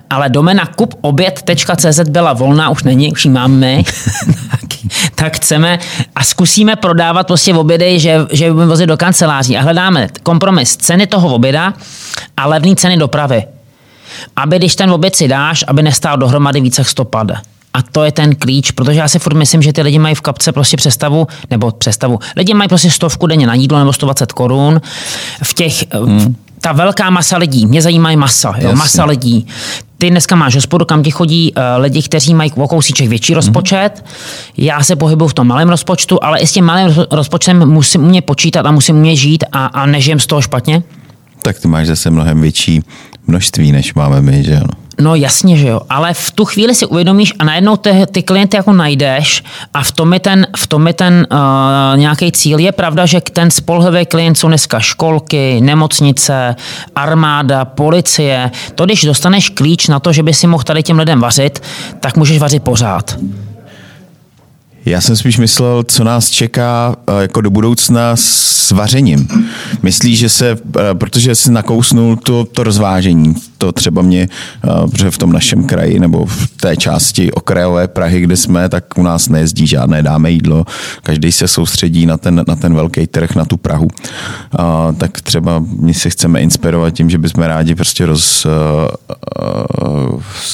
ale domena kupoběd.cz byla volná, už není, už ji máme tak chceme a zkusíme prodávat prostě obědy, že, že budeme vozit do kanceláří a hledáme kompromis ceny toho oběda a levné ceny dopravy. Aby když ten oběd si dáš, aby nestál dohromady více jak 100 pade. A to je ten klíč, protože já si furt myslím, že ty lidi mají v kapce prostě přestavu, nebo přestavu, lidi mají prostě stovku denně na jídlo nebo 120 korun. V těch, hmm ta velká masa lidí, mě zajímají masa, jo, masa lidí. Ty dneska máš hospodu, kam ti chodí uh, lidi, kteří mají o kousíček větší rozpočet. Mm-hmm. Já se pohybuju v tom malém rozpočtu, ale i s tím malým rozpočtem musím umět počítat a musím umět žít a, a nežijem z toho špatně. Tak ty máš zase mnohem větší množství, než máme my, že ano? No jasně, že jo, ale v tu chvíli si uvědomíš a najednou ty, ty klienty jako najdeš a v tom je ten, v tom je ten uh, nějaký cíl. Je pravda, že ten spolehlivý klient jsou dneska školky, nemocnice, armáda, policie. To, když dostaneš klíč na to, že by si mohl tady těm lidem vařit, tak můžeš vařit pořád. Já jsem spíš myslel, co nás čeká eh, jako do budoucna s vařením. Myslíš, že se, eh, protože jsi nakousnul to, to rozvážení, to třeba mě, eh, protože v tom našem kraji nebo v té části okrajové Prahy, kde jsme, tak u nás nejezdí žádné dáme jídlo. Každý se soustředí na ten, na ten velký trh, na tu Prahu. A, tak třeba my se chceme inspirovat tím, že bychom rádi prostě roz,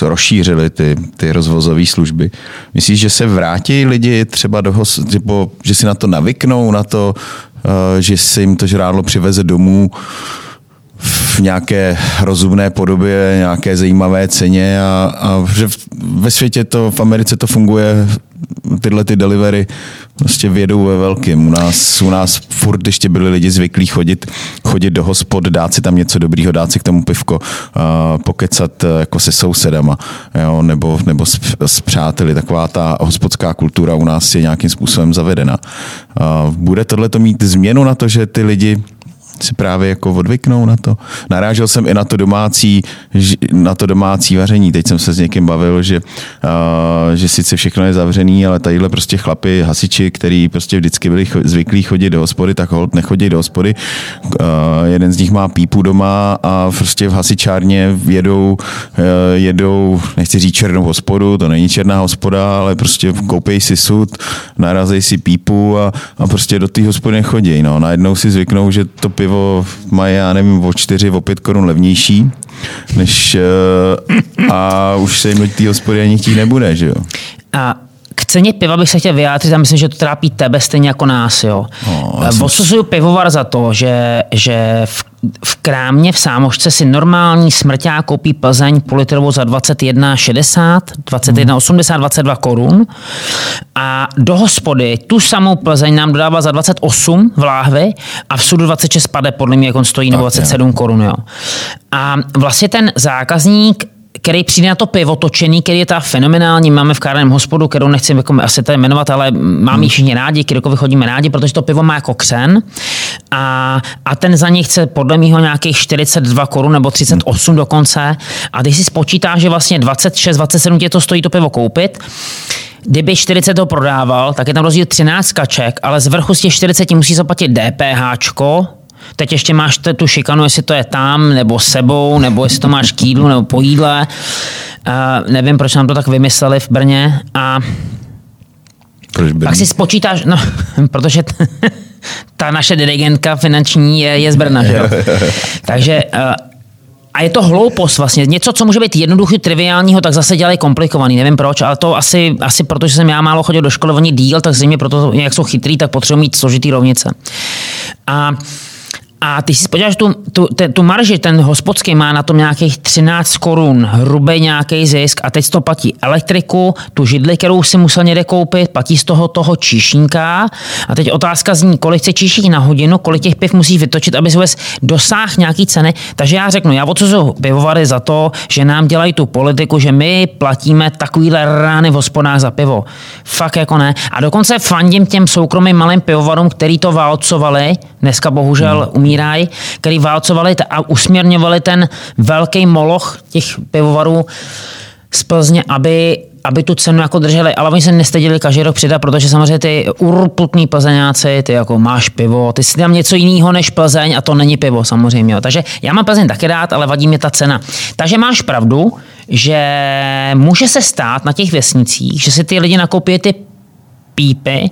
rozšířili ty, ty rozvozové služby. Myslíš, že se vrátí lidi třeba do host, nebo, že si na to navyknou, na to, že se jim to žrádlo přiveze domů v nějaké rozumné podobě, nějaké zajímavé ceně a, a že ve světě to, v Americe to funguje tyhle ty delivery prostě vědou ve velkým. U nás, u nás furt ještě byli lidi zvyklí chodit, chodit do hospod, dát si tam něco dobrýho, dát si k tomu pivko, uh, pokecat uh, jako se sousedama, jo, nebo, nebo s, s přáteli. Taková ta hospodská kultura u nás je nějakým způsobem zavedena. Uh, bude tohle mít změnu na to, že ty lidi si právě jako odvyknou na to. Narážel jsem i na to domácí, na to domácí vaření. Teď jsem se s někým bavil, že, uh, že sice všechno je zavřený, ale tadyhle prostě chlapi, hasiči, který prostě vždycky byli zvyklí chodit do hospody, tak hold nechodí do hospody. Uh, jeden z nich má pípu doma a prostě v hasičárně jedou, uh, jedou, nechci říct černou hospodu, to není černá hospoda, ale prostě koupej si sud, narazej si pípu a, a prostě do té hospody nechodí. No. Najednou si zvyknou, že to pivo pivo mají, já nevím, o 4, o 5 korun levnější, než uh, a už se jim do té hospody ani chtít nebude, že jo? A k ceně piva bych se chtěl vyjádřit a myslím, že to trápí tebe stejně jako nás. Jo. No, Odsuzuju pivovar za to, že, že v v krámě v Sámošce si normální smrťák koupí Plzeň půl litrovou za 21,60, 21,80, 22 korun a do hospody tu samou Plzeň nám dodává za 28 v láhvi a v sudu 26 pade podle mě, jak on stojí, nebo 27 korun. Jo. A vlastně ten zákazník který přijde na to pivo točený, který je ta fenomenální. Máme v kárném hospodu, kterou nechci jako asi tady jmenovat, ale mám ji všichni rádi, kdykoliv chodíme rádi, protože to pivo má jako křen. a, a ten za něj chce podle mého nějakých 42 korun nebo 38 dokonce. A když si spočítá, že vlastně 26, 27 tě to stojí to pivo koupit, Kdyby 40 to prodával, tak je tam rozdíl 13 kaček, ale z vrchu z těch 40 musí zaplatit DPH, Teď ještě máš tu šikanu, jestli to je tam, nebo sebou, nebo jestli to máš k jídlu, nebo po jídle. Uh, nevím, proč nám to tak vymysleli v Brně. A proč Pak si spočítáš, no, protože t- ta naše dirigentka finanční je, je z Brna, že jo? Takže uh, a je to hloupost vlastně. Něco, co může být jednoduchý, triviálního, tak zase dělají komplikovaný. Nevím proč, ale to asi, asi protože jsem já málo chodil do školy, oni díl, tak zřejmě proto, jak jsou chytrý, tak potřebují mít složitý rovnice. A a ty si podíváš tu, tu, te, tu marži, ten hospodský má na tom nějakých 13 korun, hrubý nějaký zisk a teď to platí elektriku, tu židli, kterou si musel někde koupit, platí z toho toho číšníka a teď otázka zní, kolik chce číšník na hodinu, kolik těch piv musí vytočit, aby se dosáhl nějaký ceny. Takže já řeknu, já odsuzuju pivovary za to, že nám dělají tu politiku, že my platíme takovýhle rány v hospodách za pivo. Fakt jako ne. A dokonce fandím těm soukromým malým pivovarům, který to válcovali, dneska bohužel hmm umírají, který válcovali a usměrňovali ten velký moloch těch pivovarů z Plzně, aby aby tu cenu jako drželi, ale oni se nestydili každý rok přidat, protože samozřejmě ty urputní plzeňáci, ty jako máš pivo, ty si tam něco jiného než Plzeň a to není pivo samozřejmě. Takže já mám Plzeň taky rád, ale vadí mě ta cena. Takže máš pravdu, že může se stát na těch vesnicích, že si ty lidi nakoupí ty pípy,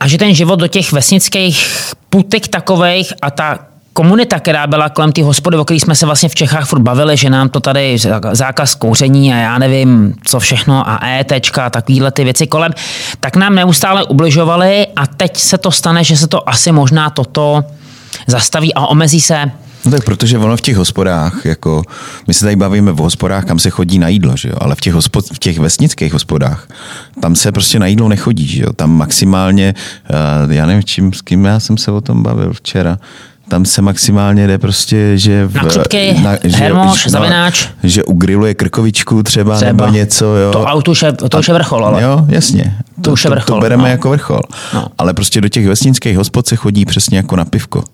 a že ten život do těch vesnických putek takových a ta komunita, která byla kolem té hospody, o které jsme se vlastně v Čechách furt bavili, že nám to tady zákaz kouření a já nevím, co všechno a ET a takovéhle ty věci kolem, tak nám neustále ubližovali a teď se to stane, že se to asi možná toto zastaví a omezí se No tak protože ono v těch hospodách, jako my se tady bavíme v hospodách, kam se chodí na jídlo, že jo? ale v těch, hospod, v těch vesnických hospodách, tam se prostě na jídlo nechodí, že jo? tam maximálně, uh, já nevím, čím, s kým já jsem se o tom bavil včera, tam se maximálně jde prostě, že... V, na křupky, na, že, hermoš, že, zavináč. Že ugriluje krkovičku třeba, třeba, nebo něco, jo. To, ale to už je, to už je vrchol, ale. Jo, jasně. To, to už je vrchol. To, to bereme no. jako vrchol. No. Ale prostě do těch vesnických hospod se chodí přesně jako na pivko.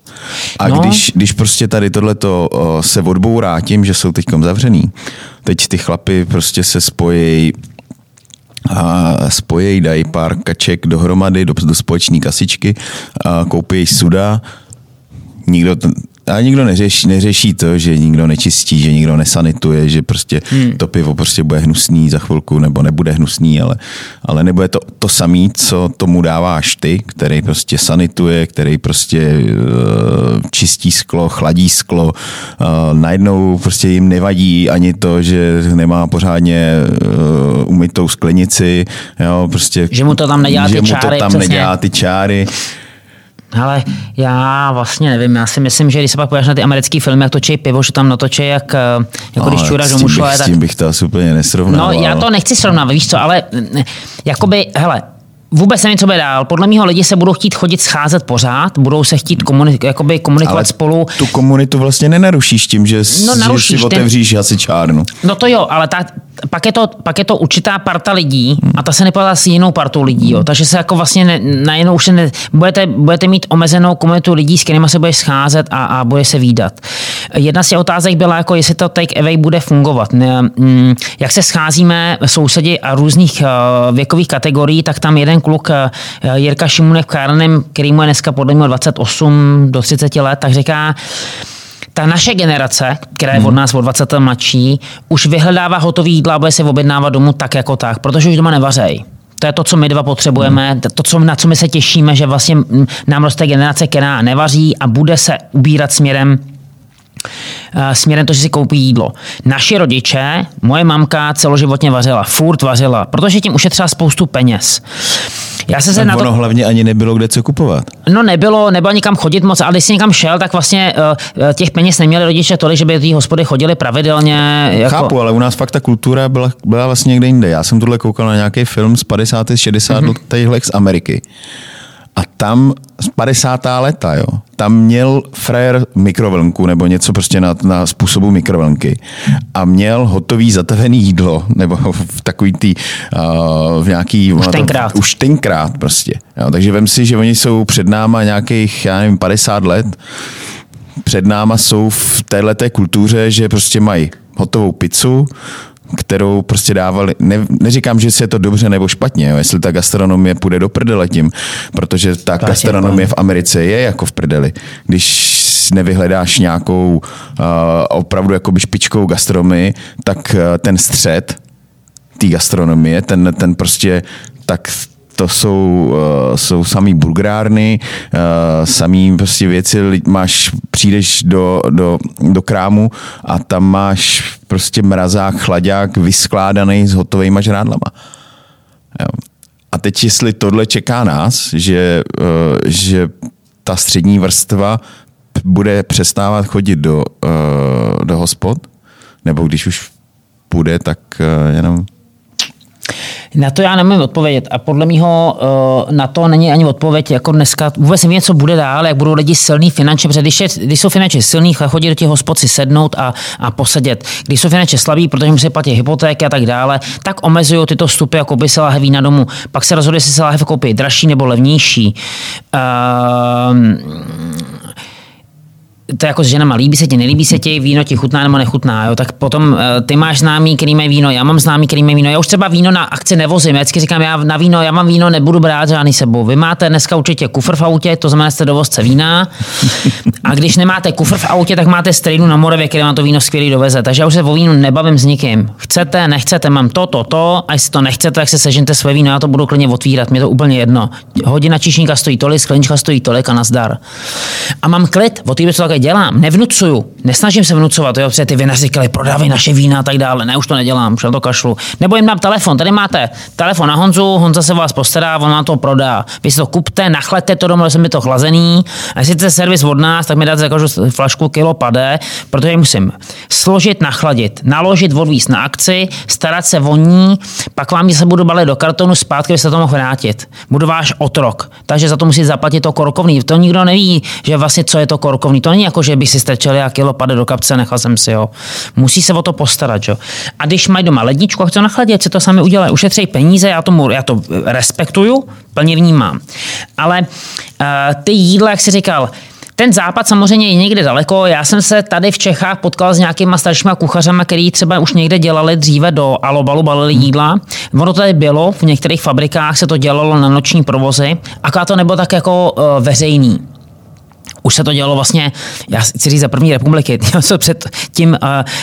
A no. když, když prostě tady tohleto se odbourá tím, že jsou teď zavřený, teď ty chlapy prostě se spojí a spojí, dají pár kaček dohromady do, do společné kasičky, a koupí suda, nikdo, a nikdo neřeší, neřeší to, že nikdo nečistí, že nikdo nesanituje, že prostě hmm. to pivo prostě bude hnusný za chvilku, nebo nebude hnusný, ale, ale nebude to to samé, co tomu dáváš ty, který prostě sanituje, který prostě uh, čistí sklo, chladí sklo. Uh, najednou prostě jim nevadí ani to, že nemá pořádně uh, umytou sklenici, jo, prostě, že mu to tam nedělá že ty čáry, mu to tam přesně. nedělá ty čáry. Ale já vlastně nevím, já si myslím, že když se pak podíváš na ty americké filmy, jak točí pivo, že tam natočí, jak, eh, jako no, když čůraš do mušle. Tak... S tím bych to asi úplně nesrovnal. No já to nechci srovnávat, víš co, ale eh, jakoby, hele, Vůbec nevím, co bude dál. Podle mého lidi se budou chtít chodit scházet pořád, budou se chtít jakoby komunikovat Ale spolu. tu komunitu vlastně nenarušíš tím, že, no, narušíš, že si otevříš ten... hasičárnu. No to jo, ale ta, pak je, to, pak je to určitá parta lidí a ta se neplatá s jinou partou lidí. Jo. Takže se jako vlastně ne, najednou už ne, budete, budete mít omezenou komunitu lidí, s kterými se budeš scházet a, a bude se výdat. Jedna z těch otázek byla, jako jestli to take away bude fungovat. Ne, mm, jak se scházíme sousedi a různých uh, věkových kategorií, tak tam jeden kluk, uh, Jirka Šimunek v Kárnem, který mu je dneska podle mě 28 do 30 let, tak říká, ta naše generace, která je od hmm. nás o 20 mladší, už vyhledává hotový jídla a bude se objednávat domů tak jako tak, protože už doma nevařej. To je to, co my dva potřebujeme, hmm. to, co, na co my se těšíme, že vlastně nám roste generace, která nevaří a bude se ubírat směrem eh, směrem to, že si koupí jídlo. Naši rodiče, moje mamka celoživotně vařila, furt vařila, protože tím ušetřila spoustu peněz. Já se, se na to... hlavně ani nebylo kde co kupovat. No nebylo, nebylo nikam chodit moc, ale když jsi někam šel, tak vlastně uh, těch peněz neměli rodiče tolik, že by ty hospody chodili pravidelně. Jako... Chápu, ale u nás fakt ta kultura byla, byla vlastně někde jinde. Já jsem tohle koukal na nějaký film z 50. 60. Mm-hmm. z Ameriky. A tam z 50. leta, jo, tam měl frajer mikrovlnku nebo něco prostě na, na způsobu mikrovlnky a měl hotový zatavený jídlo nebo v takový tý, uh, v nějaký... Už tenkrát. To, už tenkrát prostě. Jo, takže vem si, že oni jsou před náma nějakých, já nevím, 50 let, před náma jsou v této kultuře, že prostě mají hotovou pizzu, kterou prostě dávali, ne, neříkám, že si je to dobře nebo špatně, jo, jestli ta gastronomie půjde do prdele tím, protože ta Platě gastronomie v Americe je jako v prdeli. Když nevyhledáš nějakou uh, opravdu jakoby špičkou gastronomii, tak uh, ten střed té gastronomie, ten, ten prostě tak to jsou, uh, jsou samý burgerárny, uh, samý prostě věci, máš, přijdeš do, do, do krámu a tam máš prostě mrazák, chlaďák vyskládaný s hotovými žrádlama. A teď, jestli tohle čeká nás, že, uh, že ta střední vrstva bude přestávat chodit do, uh, do hospod, nebo když už půjde, tak uh, jenom na to já nemůžu odpovědět a podle mého uh, na to není ani odpověď jako dneska. Vůbec nevím, co bude dál, jak budou lidi silní finančně, protože když, je, když jsou finančně silní, chodí do těch hospod si sednout a, a posedět. Když jsou finančně slabí, protože musí platit hypotéky a tak dále, tak omezují tyto vstupy, jako by se lahví na domu. Pak se rozhoduje, jestli se lahev koupí dražší nebo levnější. Uh, to jako s ženama, líbí se ti, nelíbí se ti, víno ti chutná nebo nechutná, jo? tak potom eh, ty máš známý, který mají víno, já mám známý, který mají víno. Já už třeba víno na akci nevozím, já vždycky říkám, já na víno, já mám víno, nebudu brát žádný sebou. Vy máte dneska určitě kufr v autě, to znamená, jste dovozce vína. A když nemáte kufr v autě, tak máte strejnu na Moravě, který vám to víno skvělý doveze. Takže já už se o vínu nebavím s nikým. Chcete, nechcete, mám to, to, to, a jestli to nechcete, tak se sežente své víno, já to budu klidně otvírat, mě to úplně jedno. Hodina číšníka stojí tolik, sklenička stojí tolik a nazdar. A mám klid, o té také dělám, nevnuc vnucuju, nesnažím se vnucovat, jo, protože ty vinaři říkali, prodávej naše vína a tak dále. Ne, už to nedělám, už na to kašlu. Nebo jim dám telefon, tady máte telefon na Honzu, Honza se vás postará, on vám to prodá. Vy si to kupte, nachlete to doma, jsem mi to chlazený. A jestli chcete servis od nás, tak mi dáte za každou flašku kilo pade, protože musím složit, nachladit, naložit, odvíst na akci, starat se o ní, pak vám se budu balit do kartonu zpátky, se to mohl vrátit. Budu váš otrok, takže za to musí zaplatit to korkovný. To nikdo neví, že vlastně co je to korkovný. To není jako, že bych si strčel a kilo pade do kapce, nechal jsem si ho. Musí se o to postarat, jo. A když mají doma ledničku a chcou nachladit, si to sami udělají, ušetří peníze, já, tomu, já to respektuju, plně vnímám. Ale uh, ty jídla, jak jsi říkal, ten západ samozřejmě je někde daleko. Já jsem se tady v Čechách potkal s nějakýma staršíma kuchařama, který třeba už někde dělali dříve do alobalu, balili jídla. Ono to tady bylo, v některých fabrikách se to dělalo na noční provozy, aká to nebylo tak jako uh, veřejný už se to dělalo vlastně, já chci říct za první republiky, před, tím,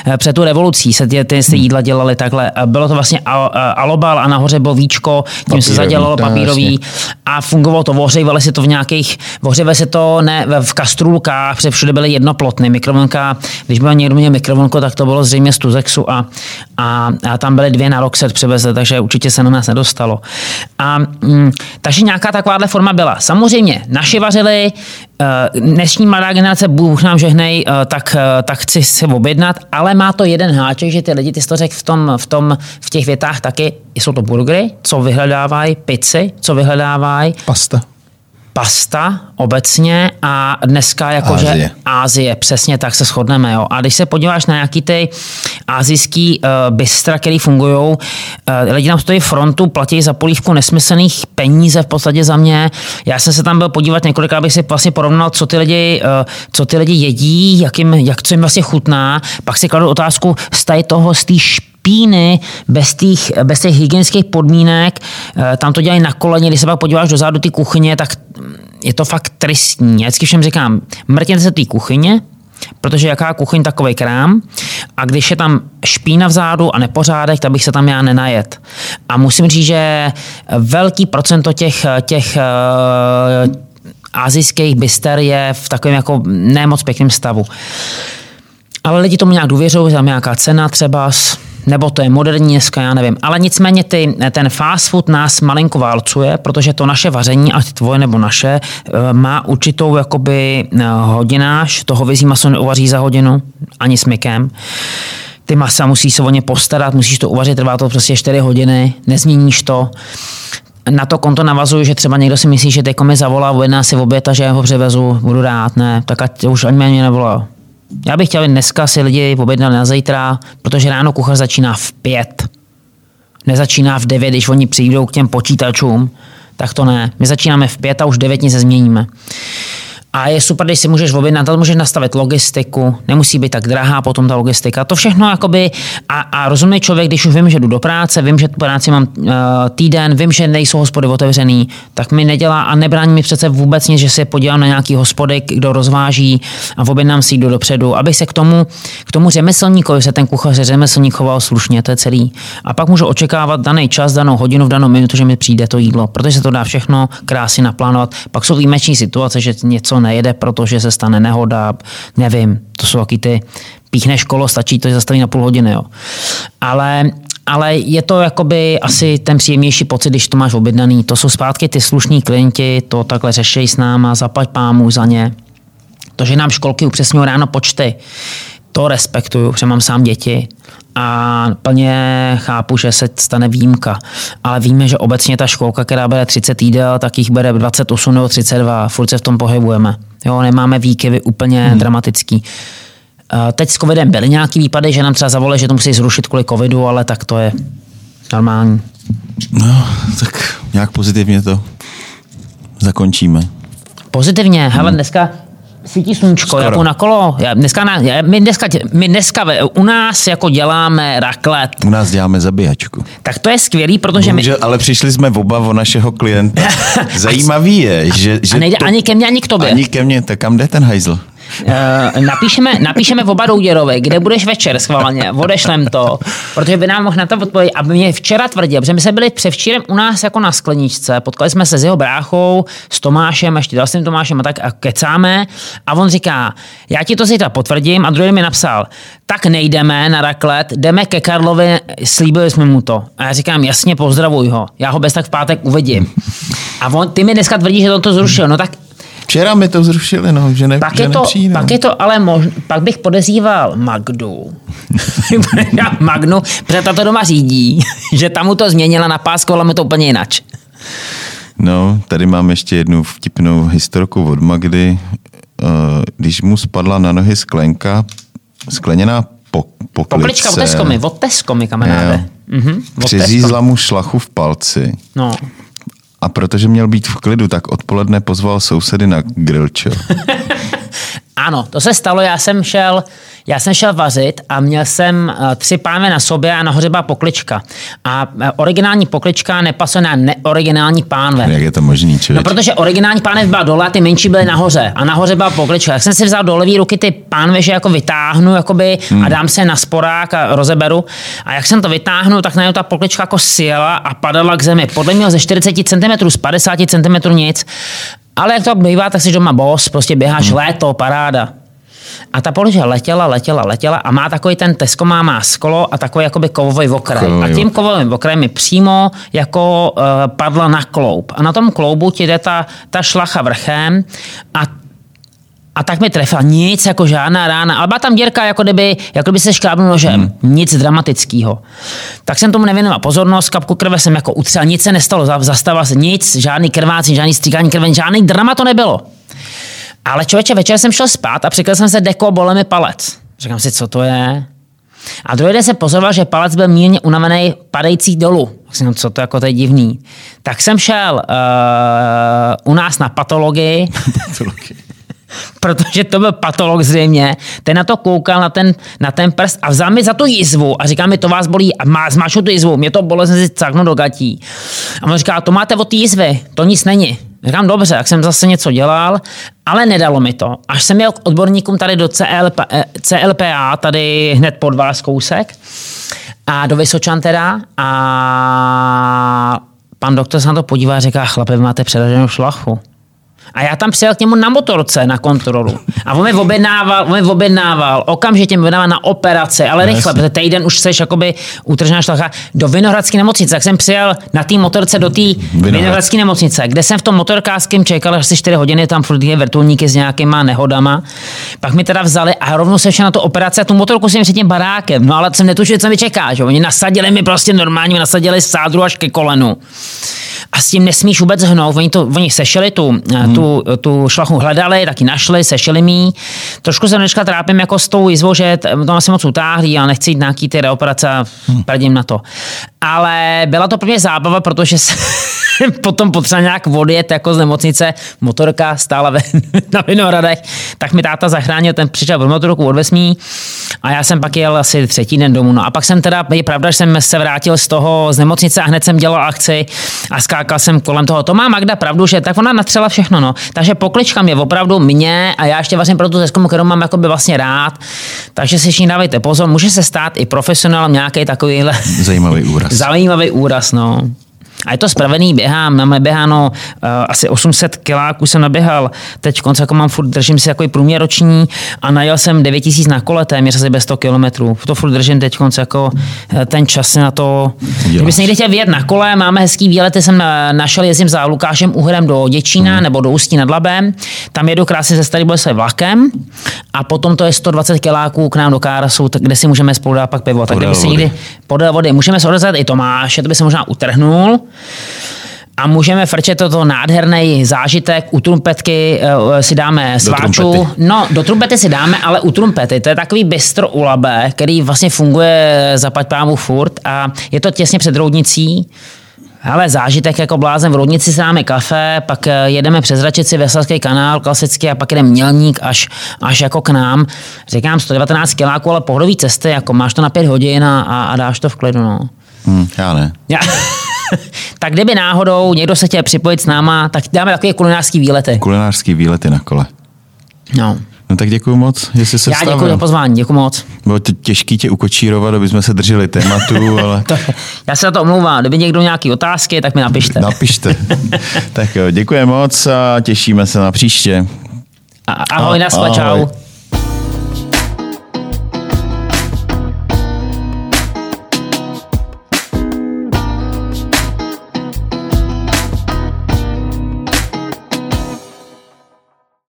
uh, před tu revolucí se ty, ty, ty jídla dělaly takhle. Bylo to vlastně al, alobal a nahoře bylo víčko, tím papírový, se zadělalo papírový a fungovalo to, ohřívali se to v nějakých, ohřívali se to ne v kastrůlkách, protože všude byly jednoplotny. Mikrovlnka, když byl někdo měl mikrovlnku, tak to bylo zřejmě z Tuzexu a, a, a tam byly dvě na Roxet přivezli, takže určitě se na nás nedostalo. A, mm, takže nějaká takováhle forma byla. Samozřejmě naši vařili, dnešní mladá generace, Bůh nám žehnej, eh, tak, eh, tak chci se objednat, ale má to jeden háček, že ty lidi, ty jsi to řekl v, tom, v, tom, v těch větách taky, jsou to burgery, co vyhledávají, pici, co vyhledávají. Pasta pasta obecně a dneska jakože Ázie. Ázie, přesně tak se shodneme. Jo. A když se podíváš na nějaký ty azijský uh, bystra, který fungují, uh, lidi nám stojí frontu, platí za polívku nesmyslných peníze v podstatě za mě. Já jsem se tam byl podívat několikrát, abych si vlastně porovnal, co ty lidi, uh, co ty lidi jedí, jak, jim, jak co jim vlastně chutná. Pak si kladu otázku, z toho, z té špíny, bez těch, bez těch hygienických podmínek, eh, tam to dělají na koleně, když se pak podíváš dozadu ty kuchyně, tak je to fakt tristní. Já vždycky všem říkám, mrtěte se té kuchyně, protože jaká kuchyň, takový krám. A když je tam špína vzadu a nepořádek, tak bych se tam já nenajet. A musím říct, že velký procento těch, těch uh, azijských byster je v takovém jako nemoc pěkném stavu. Ale lidi tomu nějak důvěřují, tam nějaká cena třeba, nebo to je moderní dneska, já nevím. Ale nicméně ty, ten fast food nás malinko válcuje, protože to naše vaření, ať tvoje nebo naše, eh, má určitou jakoby eh, hodináž, toho vizí maso neuvaří za hodinu, ani smykem ty masa musíš se o ně postarat, musíš to uvařit, trvá to prostě 4 hodiny, nezměníš to. na to konto navazuju, že třeba někdo si myslí, že teď mi zavolá, objedná si oběd a že ho převezu, budu rád, ne, tak ať už ani mě nevolá. Já bych chtěl dneska si lidi objednali na zítra, protože ráno kuchař začíná v pět. Nezačíná v devět, když oni přijdou k těm počítačům, tak to ne. My začínáme v pět a už devět se změníme. A je super, když si můžeš objednat, můžeš nastavit logistiku, nemusí být tak drahá potom ta logistika. To všechno jakoby, a, a rozumný člověk, když už vím, že jdu do práce, vím, že práci mám uh, týden, vím, že nejsou hospody otevřený, tak mi nedělá a nebrání mi přece vůbec nic, že se podívám na nějaký hospody, kdo rozváží a objednám si jdu dopředu, aby se k tomu, k tomu řemeslníkovi se ten kuchař řemeslník choval slušně, to je celý. A pak můžu očekávat daný čas, danou hodinu, v danou minutu, že mi přijde to jídlo, protože se to dá všechno krásně naplánovat. Pak jsou výjimeční situace, že něco nejede, protože se stane nehoda, nevím, to jsou taky ty píchneš kolo, stačí to, že zastaví na půl hodiny, jo. Ale ale je to jakoby asi ten příjemnější pocit, když to máš objednaný. To jsou zpátky ty slušní klienti, to takhle řešejí s náma, zaplať pámu za ně. To, že nám školky upřesňují ráno počty, to respektuju, protože mám sám děti a plně chápu, že se stane výjimka. Ale víme, že obecně ta školka, která bere 30 jídel, tak jich bere 28 nebo 32. Furt se v tom pohybujeme. Jo, nemáme výkyvy úplně hmm. dramatický. Teď s covidem byly nějaký výpady, že nám třeba zavolali, že to musí zrušit kvůli covidu, ale tak to je normální. No, tak nějak pozitivně to zakončíme. Pozitivně, hmm. hele, dneska svítí sluníčko, jako na kolo. Já dneska, na, já, my dneska, my dneska u nás jako děláme raklet. U nás děláme zabíjačku. Tak to je skvělý, protože Bohužel, my... Ale přišli jsme v oba o našeho klienta. Zajímavý je, že... že a nejde to... ani ke mně, ani k tobě. Ani ke mně, tak kam jde ten hajzl? Uh, napíšeme, napíšeme v oba Douděrovi, kde budeš večer schválně, odešlem to, protože by nám mohl na to odpovědět. A mě včera tvrdil, protože my jsme byli převčírem u nás jako na skleničce, potkali jsme se s jeho bráchou, s Tomášem, ještě dalším Tomášem a tak a kecáme a on říká, já ti to zítra potvrdím a druhý mi napsal, tak nejdeme na raklet, jdeme ke Karlovi, slíbili jsme mu to. A já říkám, jasně, pozdravuj ho, já ho bez tak v pátek uvidím. A on, ty mi dneska tvrdí, že on to zrušil. No tak Včera mi to zrušili, no, že, ne, pak že je to, nepřijde. Pak je to ale možno, pak bych podezíval Magdu. Magnu, protože ta to doma řídí, že tam mu to změnila, napáskovala mu to úplně jinak. No, tady mám ještě jednu vtipnou historku od Magdy. Eh, když mu spadla na nohy sklenka, skleněná po, poklice. Poklička od Teskomy, od Teskomy, kamaráde. Mhm, Přiřízla mu šlachu v palci. No. A protože měl být v klidu, tak odpoledne pozval sousedy na grillčo. ano, to se stalo, já jsem šel já jsem šel vařit a měl jsem eh, tři pánve na sobě a nahoře byla poklička. A eh, originální poklička nepasuje na neoriginální pánve. Jak je to možný, člověk? No, protože originální pánve byla dole a ty menší byly nahoře. A nahoře byla poklička. Jak jsem si vzal do levý ruky ty pánve, že jako vytáhnu jakoby, hmm. a dám se na sporák a rozeberu. A jak jsem to vytáhnu, tak najednou ta poklička jako sjela a padala k zemi. Podle mě ze 40 cm, z 50 cm nic. Ale jak to bývá, tak si doma boss, prostě běháš hmm. léto, paráda. A ta položka letěla, letěla, letěla a má takový ten Tesco má, má skolo a takový jakoby kovový okraj. A tím kovovým okrajem mi přímo jako uh, padla na kloub. A na tom kloubu ti jde ta, ta šlacha vrchem a a tak mi trefila. Nic, jako žádná rána. Ale byla tam dírka, jako kdyby, jako kdyby se škrábnul nožem. Hmm. Nic dramatického. Tak jsem tomu nevěnoval pozornost, kapku krve jsem jako utřel, nic se nestalo, zastavila se nic, žádný krvácení, žádný stříkání krve, žádný drama to nebylo. Ale člověče, večer jsem šel spát a přikryl jsem se deko, bole mi palec. Říkám si, co to je? A druhý den se pozoroval, že palec byl mírně unavený padající dolů. Tak jsem, co to jako to je divný. Tak jsem šel uh, u nás na patologii. protože to byl patolog zřejmě, ten na to koukal, na ten, na ten prst a vzal mi za tu jizvu a říká mi, to vás bolí a má, zmáčnu tu jizvu, mě to bolí, jsem si caknu do gatí. A on říká, to máte od té jizvy, to nic není. Říkám, dobře, jak jsem zase něco dělal, ale nedalo mi to. Až jsem jel k odborníkům tady do CLP, CLPA, tady hned pod vás kousek, a do Vysočan teda, a pan doktor se na to podívá a říká, chlape, vy máte předaženou šlachu. A já tam přijel k němu na motorce na kontrolu. A on mi objednával, on mi objednával, okamžitě mi objednával na operaci, ale rychle, protože týden už seš jakoby utržená šlacha do Vinohradské nemocnice. Tak jsem přijel na té motorce do té Vinohradské nemocnice, kde jsem v tom motorkářském čekal asi 4 hodiny, tam furt je vrtulníky s nějakýma nehodama. Pak mi teda vzali a rovnou se na tu operaci a tu motorku jsem před tím barákem. No ale jsem netušil, co mi čeká. Že? Oni nasadili mi prostě normálně, nasadili sádru až ke kolenu a s tím nesmíš vůbec hnout. Oni, to, oni sešili tu, hmm. Tu, tu šlachu, hledali, taky našli, sešili mi. Trošku se dneška trápím jako s tou jízvou, že to asi moc utáhlý a nechci jít nějaký ty reoperace a hmm. na to. Ale byla to pro mě zábava, protože se potom potřeba nějak odjet jako z nemocnice, motorka stála ve, na Vinohradech, tak mi táta zachránil, ten přišel od motorku od vesmí a já jsem pak jel asi třetí den domů. No a pak jsem teda, je pravda, že jsem se vrátil z toho z nemocnice a hned jsem dělal akci a skákal jsem kolem toho. To má Magda pravdu, že tak ona natřela všechno. No. Takže poklička mě opravdu mě a já ještě vlastně pro tu zeskumu, kterou mám jakoby vlastně rád. Takže si všichni dávejte pozor, může se stát i profesionál nějaký takovýhle zajímavý úraz. zajímavý úraz, no. A je to spravený, běhám, mám běháno uh, asi 800 kiláků jsem naběhal, teď konce jako mám furt, držím si jako průměr roční a najel jsem 9000 na kole téměř asi bez 100 kilometrů. To furt držím teď konce jako eh, ten čas na to. Kdyby se někdy chtěl vyjet na kole, máme hezký výlety, jsem eh, našel, jezdím za Lukášem Uhrem do Děčína hmm. nebo do Ústí nad Labem, tam jedu krásně ze Starý se vlakem a potom to je 120 kiláků k nám do Kárasu, kde si můžeme spolu dát pak pivo. Tak kdyby se někdy podél vody, můžeme se odezvat i Tomáše, to by se možná utrhnul, a můžeme frčet toto nádherný zážitek. U trumpetky uh, si dáme sváču. No, do trumpety si dáme, ale u trumpety. To je takový bistro u labe, který vlastně funguje za pámu furt a je to těsně před roudnicí. Ale zážitek jako blázen v Roudnici si dáme kafe, pak eh, jedeme přes Račici, Veselský kanál klasicky a pak jede Mělník až, až jako k nám. Říkám 119 kiláků, ale pohodový cesty, jako máš to na pět hodin a, a, a dáš to v klidu. No. Hmm, já ne. Já. tak kdyby náhodou někdo se chtěl připojit s náma, tak dáme takové kulinářský výlety. Kulinářský výlety na kole. No. No tak děkuji moc, že jsi se Já děkuji za pozvání, děkuji moc. Bylo to těžký tě ukočírovat, aby jsme se drželi tématu, ale... to, já se na to omlouvám, kdyby někdo nějaké otázky, tak mi napište. Napište. tak jo, děkuji moc a těšíme se na příště. A, ahoj, a, ahoj. čau.